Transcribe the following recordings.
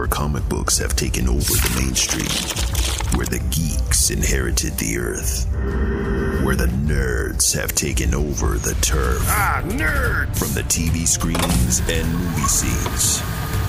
where comic books have taken over the mainstream, where the geeks inherited the earth, where the nerds have taken over the turf. Ah, nerds! From the TV screens and movie scenes.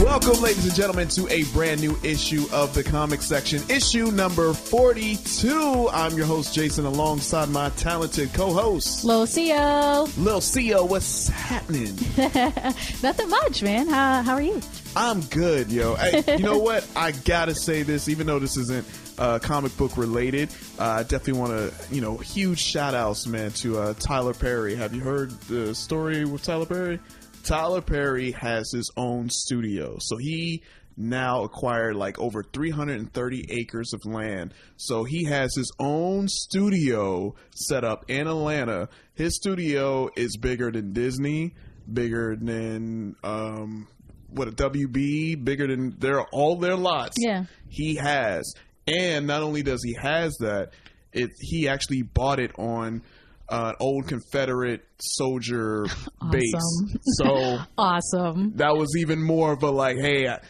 Welcome, ladies and gentlemen, to a brand new issue of the comic section, issue number 42. I'm your host, Jason, alongside my talented co host, Lil Xio. Lil. What's happening? Nothing much, man. How, how are you? I'm good, yo. Hey, you know what? I gotta say this, even though this isn't uh, comic book related, uh, I definitely want to, you know, huge shout outs, man, to uh, Tyler Perry. Have you heard the story with Tyler Perry? Tyler Perry has his own studio. So he now acquired like over 330 acres of land. So he has his own studio set up in Atlanta. His studio is bigger than Disney, bigger than um what a WB, bigger than their all their lots. Yeah. He has. And not only does he has that, it he actually bought it on uh, old Confederate soldier base. So Awesome. that was even more of a like, hey, I,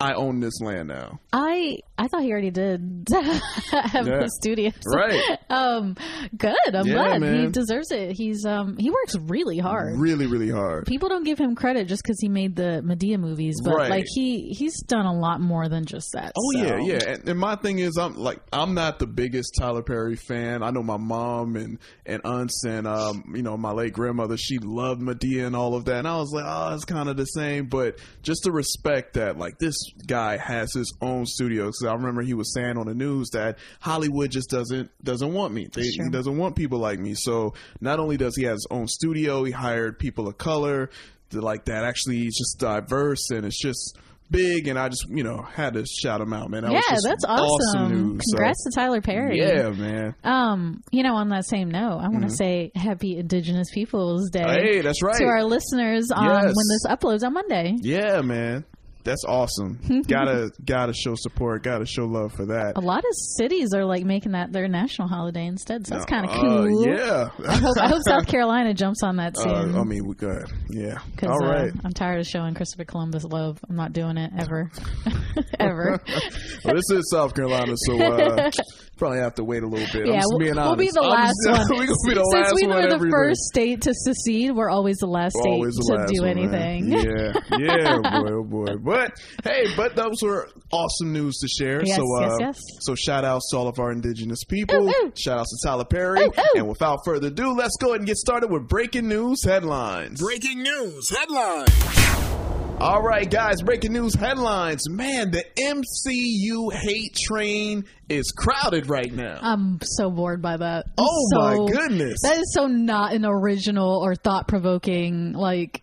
I own this land now. I I thought he already did have Yeah. the studio. Right. Um. Good. I'm Yeah, glad he deserves it. He's um. He works really hard. Really, really hard. People don't give him credit just because he made the Madea movies, but Right. like he he's done a lot more than just that. Oh so. yeah, yeah. And, and my thing is, I'm like, I'm not the biggest Tyler Perry fan. I know my mom and and aunts and um, you know, my late grandmother. She loved Madea and all of that. And I was like, oh, it's kind of the same. But just to respect that, like, this guy has his own studio. Because I remember he was saying on the news that Hollywood just doesn't doesn't want me. They, Sure. He doesn't want people like me. So not only does he have his own studio, he hired people of color. To, like that actually he's just diverse and it's just big and I just you know had to shout him out man that Yeah, was that's awesome. news So, Congrats to Tyler Perry. yeah man Um, you know, on that same note, I want to say Happy Indigenous Peoples Day. Mm-hmm. Hey, that's right. To our listeners on Yes. when this uploads on Monday. yeah man that's awesome gotta gotta show support gotta show love for that A lot of cities are like making that their national holiday instead, so that's kind of Uh, cool. yeah I hope, I hope South Carolina jumps on that uh, soon. I mean we good yeah all right uh, I'm tired of showing Christopher Columbus love. I'm not doing it ever, ever. well, this is South Carolina so uh probably have to wait a little bit I'm yeah, just we'll, being we'll be honest. the I'm last just- one. we gonna be the Since last we one were the everything. first state to secede, we're always the last state the to last do one, man. anything. Yeah, yeah, boy, oh boy. But hey, but those were awesome news to share. Yes, so, uh, yes, yes. so shout outs to all of our indigenous people. Ooh, ooh. Shout outs to Tyler Perry. Ooh, ooh. And without further ado, let's go ahead and get started with breaking news headlines. Breaking news headline. All right, guys, breaking news headlines. Man, the MCU hate train is crowded right now. I'm so bored by that. Oh, So- my goodness. That is so not an original or thought provoking like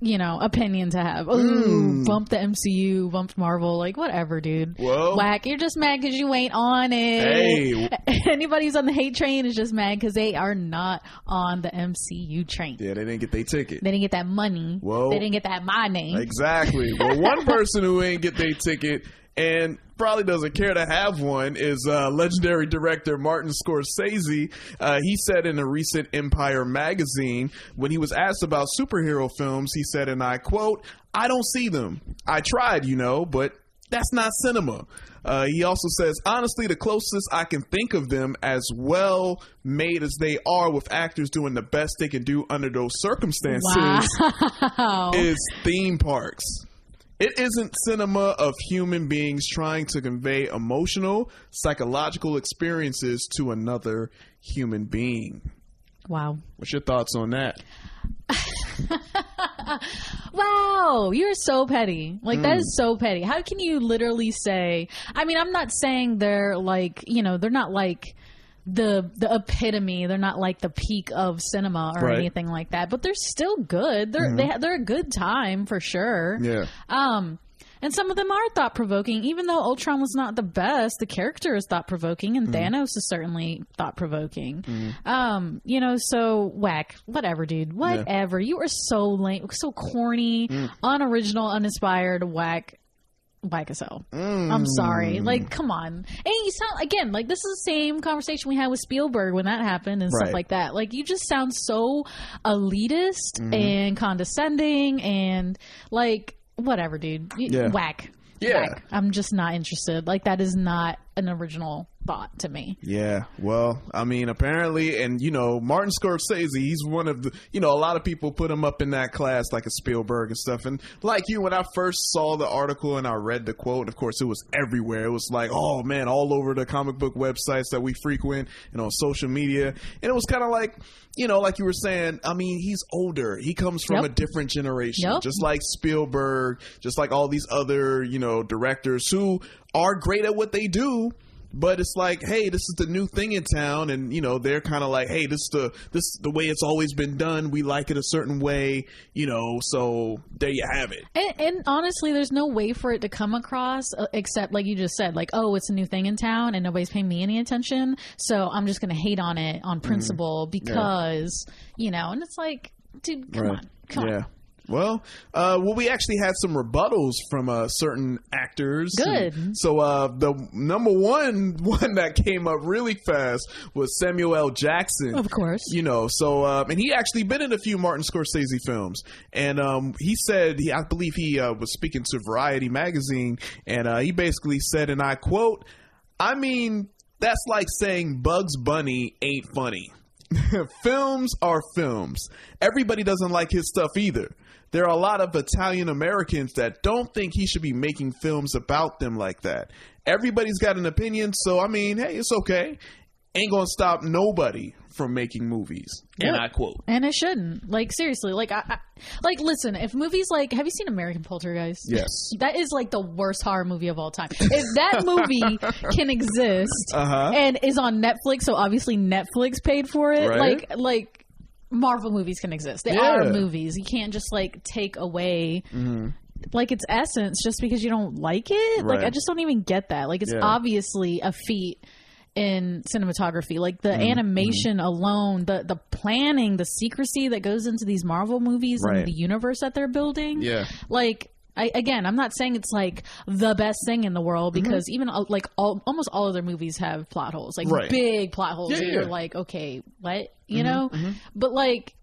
you know opinion to have. Ooh, mm. bump the MCU, bump Marvel, like whatever, dude. Whoa. Whack! You're just mad because you ain't on it. Hey. Anybody who's on the hate train is just mad because they are not on the MCU train. yeah, they didn't get their ticket. They didn't get that money. Whoa. They didn't get that money. Exactly. Well, one person who ain't get their ticket and probably doesn't care to have one is uh, legendary director Martin Scorsese. Uh, he said in a recent Empire magazine when he was asked about superhero films, he said, and I quote, "I don't see them. I tried, you know, but." That's not cinema. Uh, he also says, honestly, the closest I can think of them as well made as they are with actors doing the best they can do under those circumstances Wow. is theme parks. It isn't cinema of human beings trying to convey emotional, psychological experiences to another human being. wow. What's your thoughts on that? Wow, you're so petty. Like that Mm. is so petty. How can you literally say? I mean, I'm not saying they're like you know they're not like the the epitome. They're not like the peak of cinema or Right. Mm-hmm. anything like that. But they're still good. They're they ha- they're a good time for sure. Yeah. Um, and some of them are thought provoking. Even though Ultron was not the best, the character is thought provoking, and Thanos is certainly thought provoking. Um, you know, so whack, whatever, dude, whatever. You are so lame, so corny, unoriginal, uninspired, whack. As hell. I'm sorry. Like, come on. And you sound again like this is the same conversation we had with Spielberg when that happened and Right. stuff like that. Like, you just sound so elitist Mm-hmm. and condescending and like whatever, dude. Yeah. Whack. Yeah. Whack. I'm just not interested. Like, that is not an original thought to me. Yeah, well, I mean, apparently, and you know, Martin Scorsese, he's one of the, you know, a lot of people put him up in that class, like a Spielberg and stuff. And like you, when I first saw the article and I read the quote, and of course, it was everywhere. It was like, oh man, all over the comic book websites that we frequent and on social media. And it was kind of like, you know, like you were saying, I mean, he's older. He comes from Yep. a different generation, Yep. just like Spielberg, just like all these other, you know, directors who are great at what they do but it's like hey this is the new thing in town and you know they're kind of like hey this is the this is the way it's always been done we like it a certain way you know so there you have it And, and honestly, there's no way for it to come across uh, except, like you just said, like, oh, it's a new thing in town and nobody's paying me any attention. So I'm just going to hate on it on principle because, you know, and it's like, dude, come on. Come yeah on. Well, uh, well, we actually had some rebuttals from uh, certain actors. Good. And so uh, the number one one that came up really fast was Samuel L. Jackson. Of course. You know, so uh, and he actually been in a few Martin Scorsese films, and um, he said he, I believe he uh, was speaking to Variety magazine, and uh, he basically said, and I quote, "I mean, that's like saying Bugs Bunny ain't funny." films are films. Everybody doesn't like his stuff either. There are a lot of Italian Americans that don't think he should be making films about them like that. Everybody's got an opinion, so I mean, hey, it's okay. Ain't gonna stop nobody from making movies. And Yep. I quote. And it shouldn't. Like seriously, like I, I like listen, if movies like have you seen American Poltergeist? Yes. That is like the worst horror movie of all time. If that movie can exist Uh-huh. and is on Netflix, so obviously Netflix paid for it, Right. like like Marvel movies can exist. They Yeah. are movies. You can't just like take away like its essence just because you don't like it. Like I just don't even get that. Like it's Yeah. obviously a feat in cinematography. Like Mm-hmm. the animation alone, the the planning, the secrecy that goes into these Marvel movies Right. and the universe that they're building. Yeah. Like I, again, I'm not saying it's like the best thing in the world Mm-hmm. because even uh, like all, almost all of their movies have plot holes, like Right. big plot holes. Yeah, yeah. You're like, okay, what? You Mm-hmm, know? But like,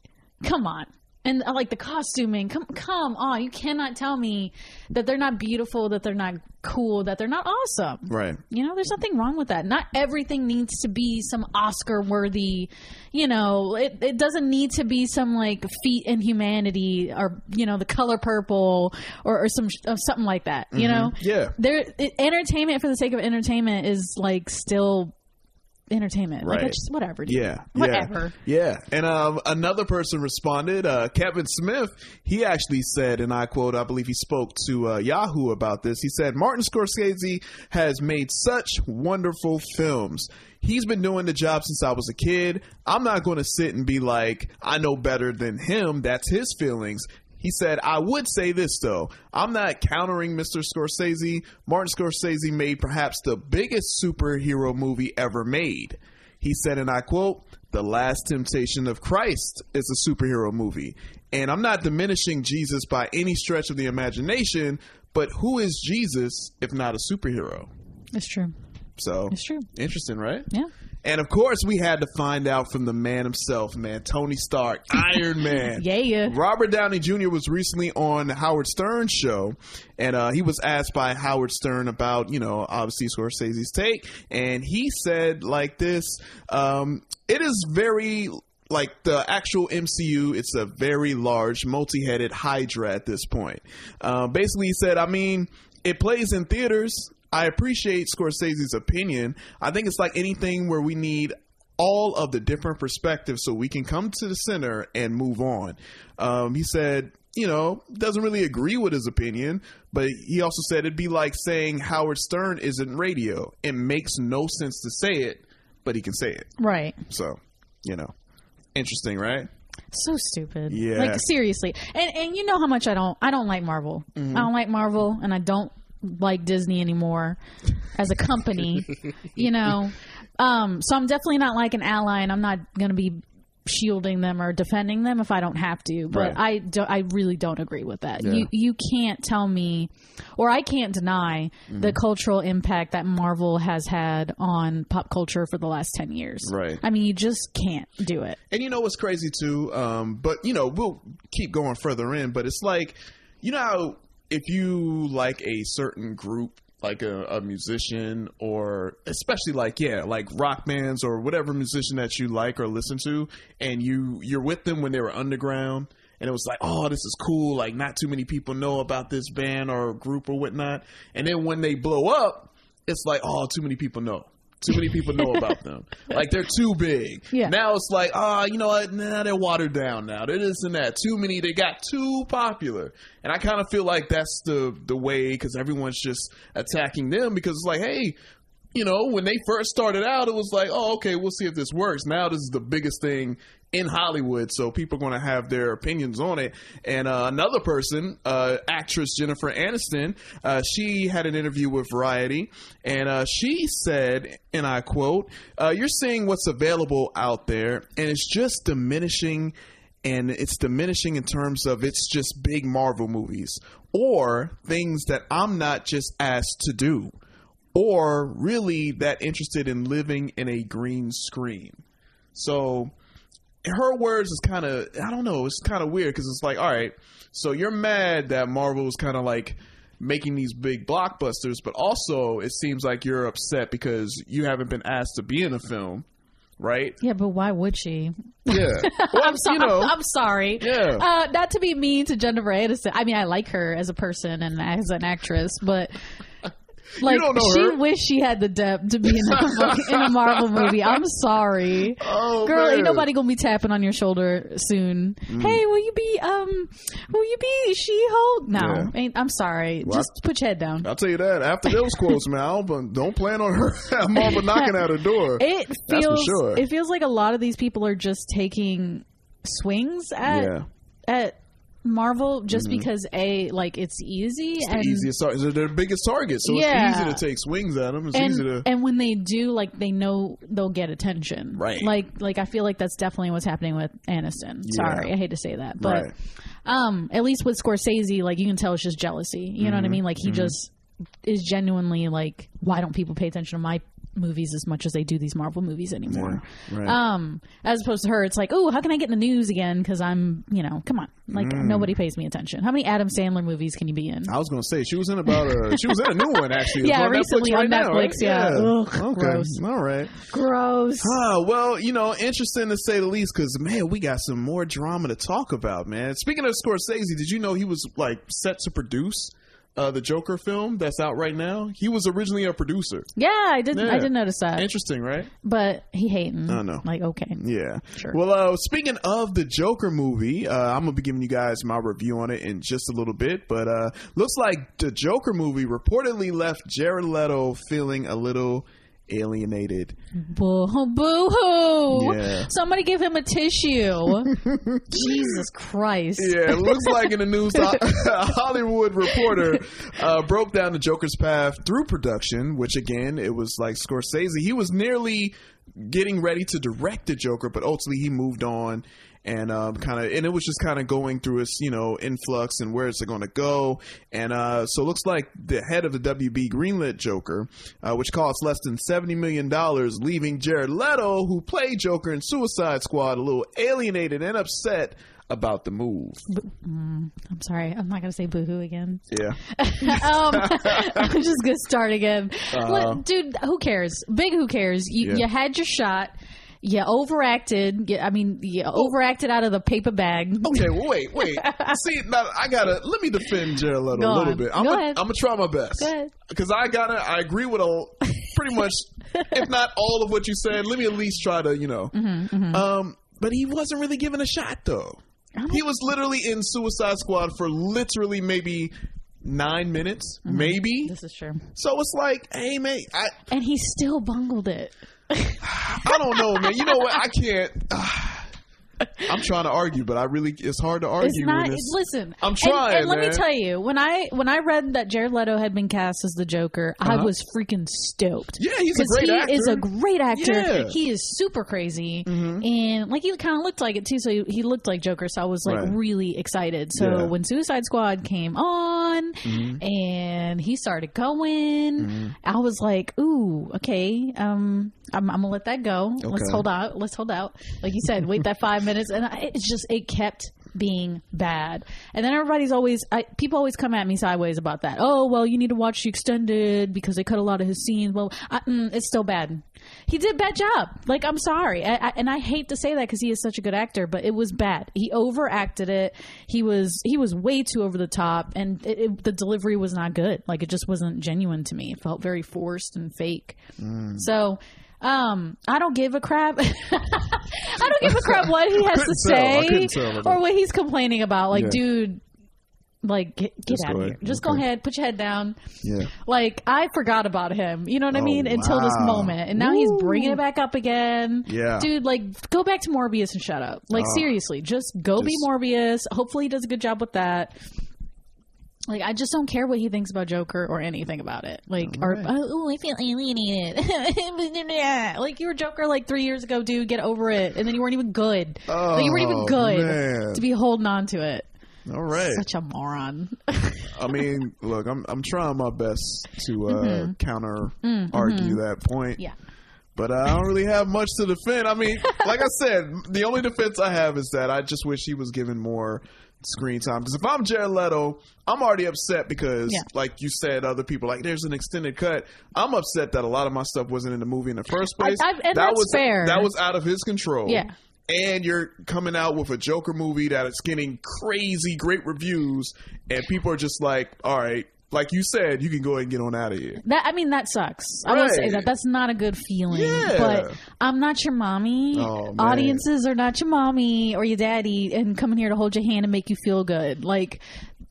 come on. And uh, like the costuming, come come on! You cannot tell me that they're not beautiful, that they're not cool, that they're not awesome. Right. You know, there's nothing wrong with that. Not everything needs to be some Oscar worthy, you know, it, it doesn't need to be some like feat in humanity or, you know, the color purple or, or some or something like that, you know? Mm-hmm. Yeah. There, it, entertainment for the sake of entertainment is like still entertainment. Like, Right. it's just whatever. Dude. Yeah, Whatever. Yeah, yeah. and um, another person responded. Uh, Kevin Smith. He actually said, and I quote: I believe he spoke to uh, Yahoo about this. He said, "Martin Scorsese has made such wonderful films." He's been doing the job since I was a kid. I'm not going to sit and be like, I know better than him. That's his feelings. He said, I would say this though. I'm not countering Mr. Scorsese. Martin Scorsese made perhaps the biggest superhero movie ever made. He said, and I quote, The Last Temptation of Christ is a superhero movie. And I'm not diminishing Jesus by any stretch of the imagination, but who is Jesus if not a superhero? It's true. So It's true. Interesting, right? Yeah. And of course, we had to find out from the man himself, man, Tony Stark, Iron Man. Yeah. Yeah. Robert Downey Jr. was recently on Howard Stern's show, and uh, he was asked by Howard Stern about, you know, obviously Scorsese's take, and he said like this: um, "It is very." Like the actual MCU, it's a very large, multi-headed Hydra at this point. Uh, basically, he said, "I mean, it plays in theaters. I appreciate Scorsese's opinion. I think it's like anything where we need all of the different perspectives so we can come to the center and move on. Um, he said, you know, doesn't really agree with his opinion, but he also said it'd be like saying Howard Stern isn't radio. It makes no sense to say it, but he can say it. Right. So, you know, interesting, right? so stupid. Yeah. Like seriously. And and you know how much I don't I don't like Marvel. Mm-hmm. I don't like Marvel and I don't like Disney anymore as a company. you know. Um so I'm definitely not like an ally and I'm not going to be shielding them or defending them if I don't have to. But Right. I do, I really don't agree with that. Yeah. You you can't tell me or I can't deny Mm-hmm. the cultural impact that Marvel has had on pop culture for the last 10 years. Right. I mean, you just can't do it. And you know what's crazy too? Um, but you know, we'll keep going further in, but it's like, you know how if you like a certain group, like a, a musician or especially like, yeah, like rock bands or whatever musician that you like or listen to, and you, you're with them when they were underground and it was like, oh, this is cool. Like not too many people know about this band or group or whatnot. And then when they blow up, it's like, oh, too many people know. Too many people know about them. Like they're too big. Yeah. Now it's like, ah, you know what? Nah, they're watered down now. They're this and that. Too many. They got too popular. And I kind of feel like that's the the way because everyone's just attacking them because it's like, hey, you know, when they first started out, it was like, oh, okay, we'll see if this works. Now this is the biggest thing in Hollywood, so people are going to have their opinions on it. And uh, another person, uh, actress Jennifer Aniston, uh, she had an interview with Variety, and uh, she said, and I quote, uh, "You're seeing what's available out there, and it's just diminishing." and it's diminishing in terms of it's just big Marvel movies or things that I'm not just asked to do or really that interested in living in a green screen. So her words is kind of I don't know, it's kind of weird because it's like, all right, so you're mad that Marvel is kind of like making these big blockbusters, but also it seems like you're upset because you haven't been asked to be in a film, right? Yeah, but why would she? Yeah, well, I'm sorry. You know, I'm, I'm sorry. Yeah. Uh, not to be mean to Jennifer Aniston. I mean, I like her as a person and as an actress, but like she her. wished she had the depth to be in a, in a Marvel movie. I'm sorry, Oh, girl. Ain't nobody gonna be tapping on your shoulder soon. Mm. Hey, will you be um? Will you be She Hulk? No, Yeah. ain't. I'm sorry. Well, Just put your head down. I'll tell you that. After those quotes, man, I don't, don't plan on her Marvel knocking at her door. It feels. sure. It feels like a lot of these people are just taking swings at yeah, at Marvel just because a like it's easy the and easiest target. They're their biggest target, so Yeah. it's easy to take swings at them. It's easy to. and, and when they do like they know they'll get attention Right. like like i feel like that's definitely what's happening with aniston sorry i hate to say that but Right. um at least with scorsese like you can tell it's just jealousy you Mm-hmm. know what i mean like he just is genuinely like why don't people pay attention to my movies as much as they do these marvel movies anymore Right. um as opposed to her it's like oh how can i get in the news again because i'm you know come on like Mm. nobody pays me attention how many adam sandler movies can you be in I was gonna say she was in about a she was in a new one actually. Yeah, on recently Netflix right on now, Netflix, right? yeah. Ugh, okay. gross. All right. gross Ah, well, you know, interesting to say the least, because man, we got some more drama to talk about, man. Speaking of Scorsese, did you know he was like set to produce uh, the Joker film that's out right now? He was originally a producer. Yeah, I did. Yeah. I did notice that. Interesting, right? But he hating. I know. Like okay. Yeah. Sure. Well, uh, speaking of the Joker movie, uh, I'm gonna be giving you guys my review on it in just a little bit. But uh, looks like the Joker movie reportedly left Jared Leto feeling a little alienated. Boo hoo. Yeah. Somebody give him a tissue. Jesus Christ. Yeah, it looks like in the news, a Hollywood reporter uh, broke down the Joker's path through production, which again, it was like Scorsese. He was nearly getting ready to direct the Joker, but ultimately he moved on and um, kind of, and it was just kind of going through its, you know, influx and where it's going to go. And uh, so it looks like the head of the WB greenlit Joker, uh, which costs less than seventy million dollars, leaving Jared Leto, who played Joker in Suicide Squad, a little alienated and upset about the move. I'm sorry. I'm not gonna say boo hoo again. Yeah. um, I'm just gonna start again. Uh-huh. Look, dude, who cares? Big who cares? You Yeah. you had your shot. You overacted. You, I mean, you overacted out of the paper bag. Okay, well, wait, wait. See, now I gotta let me defend Jared Go a little on. bit. I'm Go gonna ahead. I'm gonna try my best. Go. Because I gotta, I agree with all, pretty much, if not all of what you said. Let me at least try to, you know. Mm-hmm, Um, but he wasn't really given a shot though. He was literally in Suicide Squad for literally maybe nine minutes, Mm-hmm. maybe. This is true. So it's like, hey, man, I, And he still bungled it. I don't know, man. You know what? I can't. I'm trying to argue, but I really it's hard to argue. It's not. it's- listen, I'm trying, And, let me tell you, when I when I read that Jared Leto had been cast as the Joker, I Uh-huh. was freaking stoked. Yeah, he's a great he actor. is a great actor. Yeah. Mm-hmm. He is super crazy, and like he kind of looked like it too. So he, he looked like Joker. So I was like Right. really excited. So Yeah. when Suicide Squad came on Mm-hmm. and he started going, I was like, ooh, okay, um, I'm, I'm gonna let that go. Let's hold out. Let's hold out. Like you said, wait that five minutes, and I, it's just it kept being bad. And then everybody's always I, people always come at me sideways about that. Oh well, you need to watch the extended because they cut a lot of his scenes. Well, I, mm, it's still bad. He did a bad job. Like I'm sorry, I, I, and I hate to say that because he is such a good actor, but it was bad. He overacted it. He was he was way too over the top, and it, it, the delivery was not good. Like it just wasn't genuine to me. It felt very forced and fake. So. Um, I don't give a crap. I don't give a crap what he has to. Say or what he's complaining about. Like, Yeah. dude, like get, get Just out of here. ahead. Just go ahead, put your head down. Yeah. Like I forgot about him. You know what I Oh, mean? Until this moment, and now he's bringing it back up again. Yeah. dude, like go back to Morbius and shut up. Like seriously, just go be Morbius. Hopefully, he does a good job with that. Like I just don't care what he thinks about Joker or anything about it. Like or oh I feel alienated. like you were Joker like three years ago, dude. Get over it. And then you weren't even good. Oh, Like, you weren't even Oh, good man. to be holding on to it. All right. Such a moron. I mean, look, I'm I'm trying my best to uh, Mm-hmm. counter argue that point. yeah. But I don't really have much to defend. I mean, like I said, the only defense I have is that I just wish he was given more screen time. Because if I'm Jared Leto, I'm already upset because, Yeah. like you said, other people like there's an extended cut. I'm upset that a lot of my stuff wasn't in the movie in the first place. I- and that that's was fair. That was out of his control. Yeah. And you're coming out with a Joker movie that is getting crazy great reviews, and people are just like, "All right, like you said, you can go ahead and get on out of here." That I mean that sucks. I will say that that's not a good feeling. Yeah. But I'm not your mommy. Oh. Audiences are not your mommy or your daddy and coming here to hold your hand and make you feel good. Like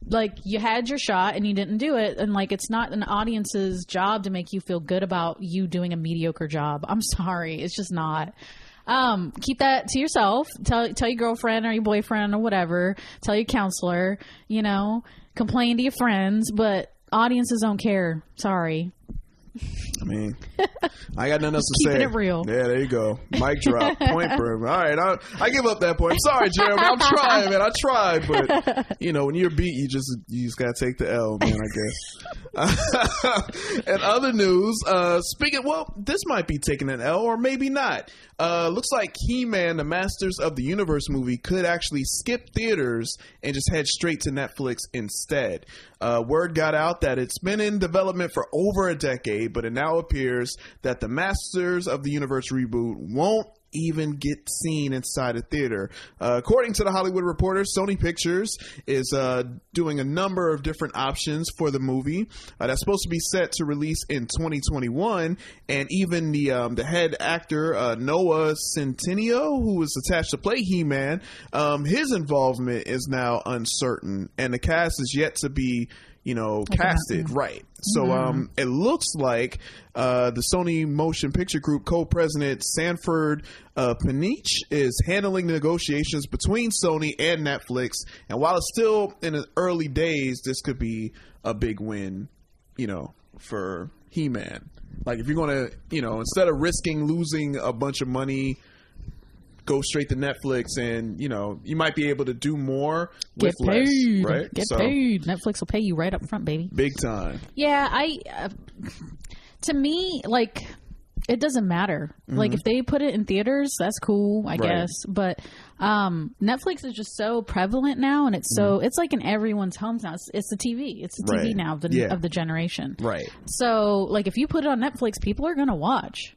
like you had your shot and you didn't do it and like it's not an audience's job to make you feel good about you doing a mediocre job. I'm sorry. It's just not. Um, keep that to yourself. Tell tell your girlfriend or your boyfriend or whatever. Tell your counselor. You know, complain to your friends, but audiences don't care. Sorry. I mean, I got nothing else to keeping say. it real. Yeah, there you go. Mic drop. Point for him. All right, I, I give up that point. Sorry, Jeremy. I'm trying, man. I tried, but you know, when you're beat, you just you just gotta take the L, man. I guess. and other news. Uh, speaking, well, this might be taking an L, or maybe not. Uh, looks like He-Man: The Masters of the Universe movie could actually skip theaters and just head straight to Netflix instead. Uh, word got out that it's been in development for over a decade, but it now appears that the Masters of the Universe reboot won't even get seen inside a theater. Uh, according to the Hollywood Reporter, Sony Pictures is uh, doing a number of different options for the movie uh, that's supposed to be set to release in 2021, and even the um, the head actor uh, Noah Centineo, who was attached to play He-Man, um, his involvement is now uncertain, and the cast is yet to be you know casted right. So um, it looks like uh, the Sony Motion Picture Group co-president Sanford uh, Panitch is handling the negotiations between Sony and Netflix. And while it's still in the early days, this could be a big win, you know, for He-Man. Like if you're gonna, you know, instead of risking losing a bunch of money. Go straight to Netflix, and you know you might be able to do more with Get paid. less, right? Get So, paid. Netflix will pay you right up front, baby. big time. Yeah, I. Uh, to me, like, it doesn't matter. Like, if they put it in theaters, that's cool, I Mm-hmm. Right. guess. But um, Netflix is just so prevalent now, and it's so it's like in everyone's homes now. It's, it's the TV. It's the TV Mm-hmm. Right. now of the Yeah. of the generation. Right. So, like, if you put it on Netflix, people are gonna watch.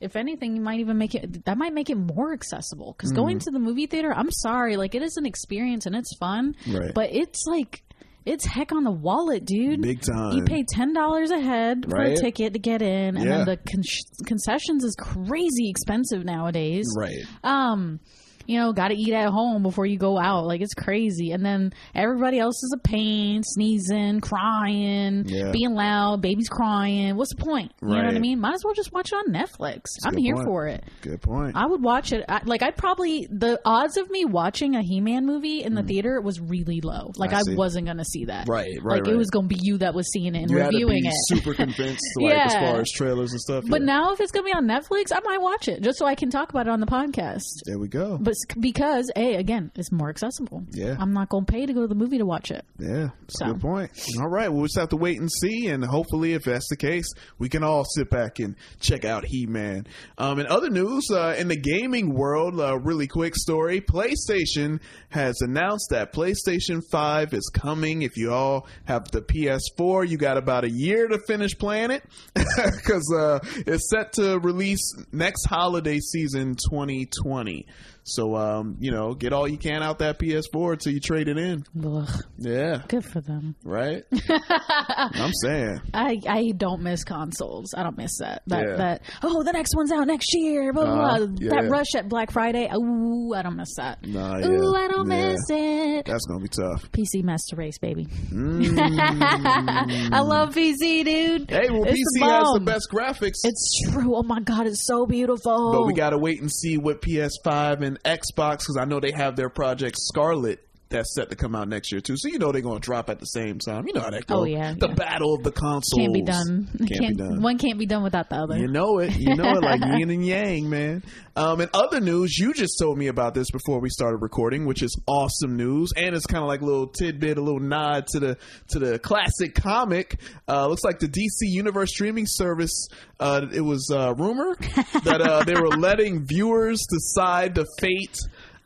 If anything, you might even make it that might make it more accessible. Because Mm-hmm. going to the movie theater, I'm sorry, like it is an experience and it's fun, Right. but it's like it's heck on the wallet, dude. Big time. You pay ten dollars a head for a ticket to get in, and Yeah. then the con- concessions is crazy expensive nowadays. Right. Um, you know, got to eat at home before you go out. Like it's crazy. And then everybody else is a pain, sneezing, crying, Yeah. being loud, baby's crying. What's the point? You know what I mean? Might as well just watch it on Netflix. I'm here point. for it. Good point. I would watch it. I, like I'd probably the odds of me watching a He-Man movie in the theater was really low. Like Mm. I I, wasn't gonna see that. Right, right, Like right. it was gonna be you that was seeing it and you reviewing it. super convinced, like as far as trailers and stuff. But yeah. now, if it's gonna be on Netflix, I might watch it just so I can talk about it on the podcast. there we go. But because, a again, it's more accessible. Yeah. I'm not gonna pay to go to the movie to watch it. Yeah, So. good point. All right, we'll just have to wait and see, and hopefully, if that's the case, we can all sit back and check out He Man. Um, in other news, uh, in the gaming world, a really quick story: PlayStation has announced that PlayStation Five is coming. If you all have the PS4, you got about a year to finish playing it because uh, it's set to release next holiday season, 2020. So, um, you know, get all you can out that PS4 until you trade it in. Ugh, Yeah. good for them. Right? I'm saying. I, I don't miss consoles. I don't miss that. That Yeah. that oh the next one's out next year. Blah blah. Blah. Yeah, that rush at Black Friday. Ooh, I don't miss that. Nah, Ooh. I don't Yeah. miss it. That's gonna be tough. PC Master Race, baby. Mm. I love PC, dude. Hey, well, It's PC has the best graphics, It's true. Oh my god, it's so beautiful. but we gotta wait and see what PS5 and Xbox because I know they have their Project Scarlett that's set to come out next year too. So you know they're gonna drop at the same time. You know how that goes. Oh, yeah, the yeah. battle of the consoles can't be done. Can't, be done. One can't be done without the other. You know it. You know it like yin and yang, man. Um, in other news, you just told me about this before we started recording, which is awesome news, and it's kind of like a little tidbit, a little nod to the to the classic comic. Uh, looks like the DC Universe streaming service. Uh, it was uh, rumor that uh, they were letting viewers decide the fate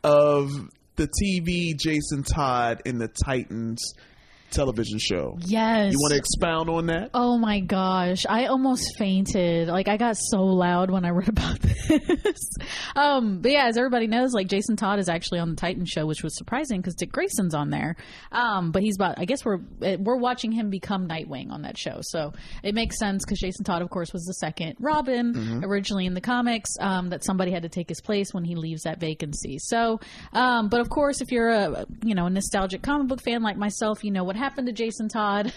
of the TV Jason Todd in the Titans television show. Yes. You want to expound on that? Oh my gosh, I almost fainted. Like I got so loud when I read about this. um, but yeah, as everybody knows, like Jason Todd is actually on the Titan show, which was surprising because Dick Grayson's on there. Um, but he's about. I guess we're eh, we're watching him become Nightwing on that show, so it makes sense because Jason Todd, of course, was the second Robin originally in the comics. Um, that somebody had to take his place when he leaves that vacancy. So, um, but of course, if you're a you know a nostalgic comic book fan like myself, you know what happened to Jason Todd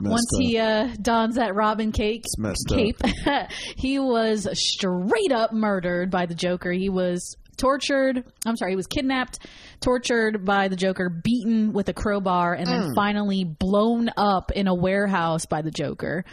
once he uh, dons that Robin cake cape. he was straight up murdered by the Joker. He was tortured. I'm sorry, he was kidnapped, tortured by the Joker, beaten with a crowbar, and Mm. then finally blown up in a warehouse by the Joker.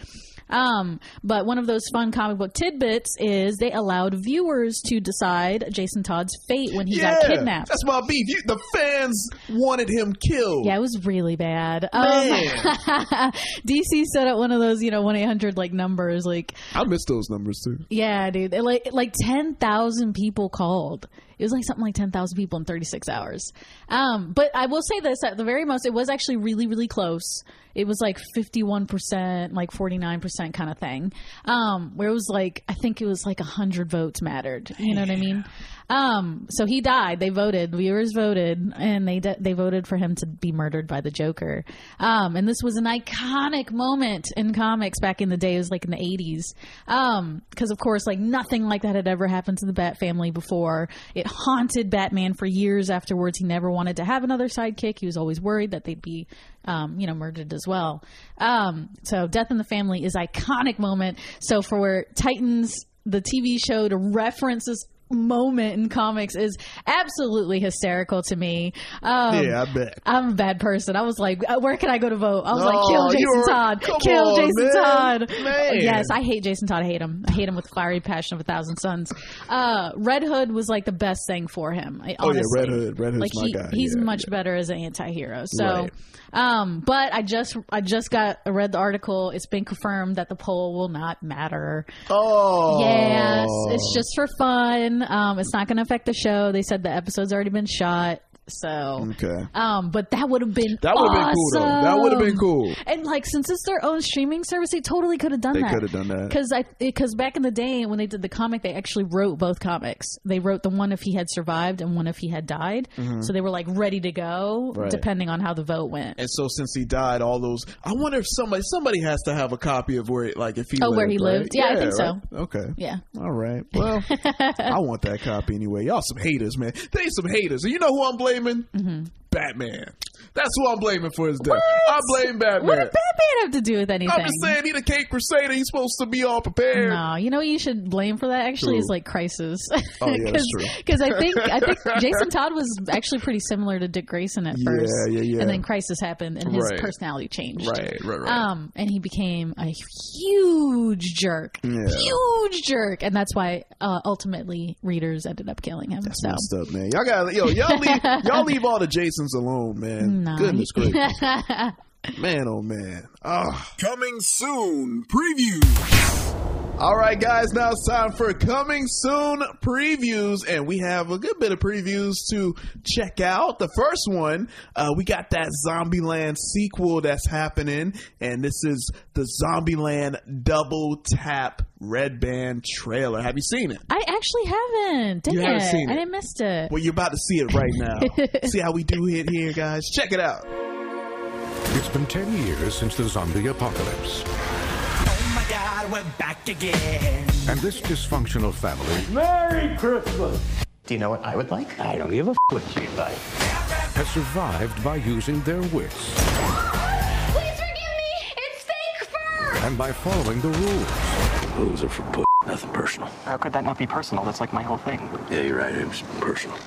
Um, but one of those fun comic book tidbits is they allowed viewers to decide Jason Todd's fate when he got kidnapped. That's my beef. You, the fans wanted him killed. Yeah, it was really bad. Um, Man. DC set up one of those, you know, one eight hundred like numbers, like I miss those numbers too. yeah, dude, It, like like ten thousand people called. It was like something like ten thousand people in thirty six hours. Um, but I will say this: at the very most, it was actually really really close. It was like fifty one percent, like forty nine percent kind of thing. Um, where it was like I think it was like hundred votes mattered. You know what I mean? Um, so he died. They voted. Viewers voted, and they de- they voted for him to be murdered by the Joker. Um, and this was an iconic moment in comics back in the day. It was like in the eighties. Um, because of course, like nothing like that had ever happened to the Bat family before. It haunted Batman for years afterwards. He never wanted to have another sidekick. He was always worried that they'd be, um, you know, murdered as well. Um, so Death in the Family is iconic moment. So for Titans, the TV show to reference this moment in comics is absolutely hysterical to me. Um, yeah, I bet. I'm a bad person. I was like, uh, where can I go to vote? I was Oh, like, kill Jason Todd. Kill on, Jason man. Todd. Man. Yes, I hate Jason Todd. I hate him. I hate him with fiery passion of a thousand suns. Uh, Red Hood was like the best thing for him. I- Oh, yeah. Red Hood. Red Hood's like my he, guy. He's Yeah, much yeah. better as an anti-hero. So, Right. um, but I just, I just got, I read the article. It's been confirmed that the poll will not matter. Oh, Yes, it's just for fun. Um, it's not going to affect the show. They said the episode's already been shot. So, Okay. um, but that would have been That would've been cool, though. That would've been cool. And like, since it's their own streaming service, they totally could have done They that. They coulda done that. because I because back in the day when they did the comic, they actually wrote both comics. They wrote the one if he had survived and one if he had died. So they were like ready to go, Mm-hmm. Right. depending on how the vote went. And so since he died, all those I wonder if somebody somebody has to have a copy of where like if he Oh, lived, where he right? lived? Yeah, I think so. Okay. Yeah. All right. Well, I want that copy anyway. Y'all some haters, man. They some haters. And you know who I'm blaming? Mm-hmm. Batman. That's who I'm blaming for his death. I blame Batman. What did Batman have to do with anything? I'm just saying he the Cape Crusader. He's supposed to be all prepared. No, you know what you should blame for that actually Who? is like Crisis. Oh, yeah, that's true. Because I think I think Jason Todd was actually pretty similar to Dick Grayson at first. yeah, yeah. yeah. And then Crisis happened and his Right. personality changed. Right, right, right. Um, and he became a huge jerk, Yeah. huge jerk, and that's why uh, ultimately readers ended up killing him. so Messed up, man. Y'all got yo, y'all leave y'all leave all the Jasons alone, man. No. Goodness gracious. man, oh man. Oh. Coming soon. Preview. All right, guys, now it's time for coming soon previews, and we have a good bit of previews to check out. The first one, uh, we got that Zombieland sequel that's happening, and this is the Zombieland Double Tap Red Band trailer. Have you seen it? I actually haven't. Dang You haven't it. seen I it. didn't missed it. Well, you're about to see it right now. see how we do it here, guys. Check it out. It's been 10 years since the zombie apocalypse. My god, we're back again. And this dysfunctional family Merry Christmas! Do you know what I would like? I don't give a f- what you'd like. has survived by using their wits Please forgive me! It's fake fur! and by following the rules. Rules are for p- nothing personal. How could that not be personal? That's like my whole thing. Yeah, you're right. It was personal.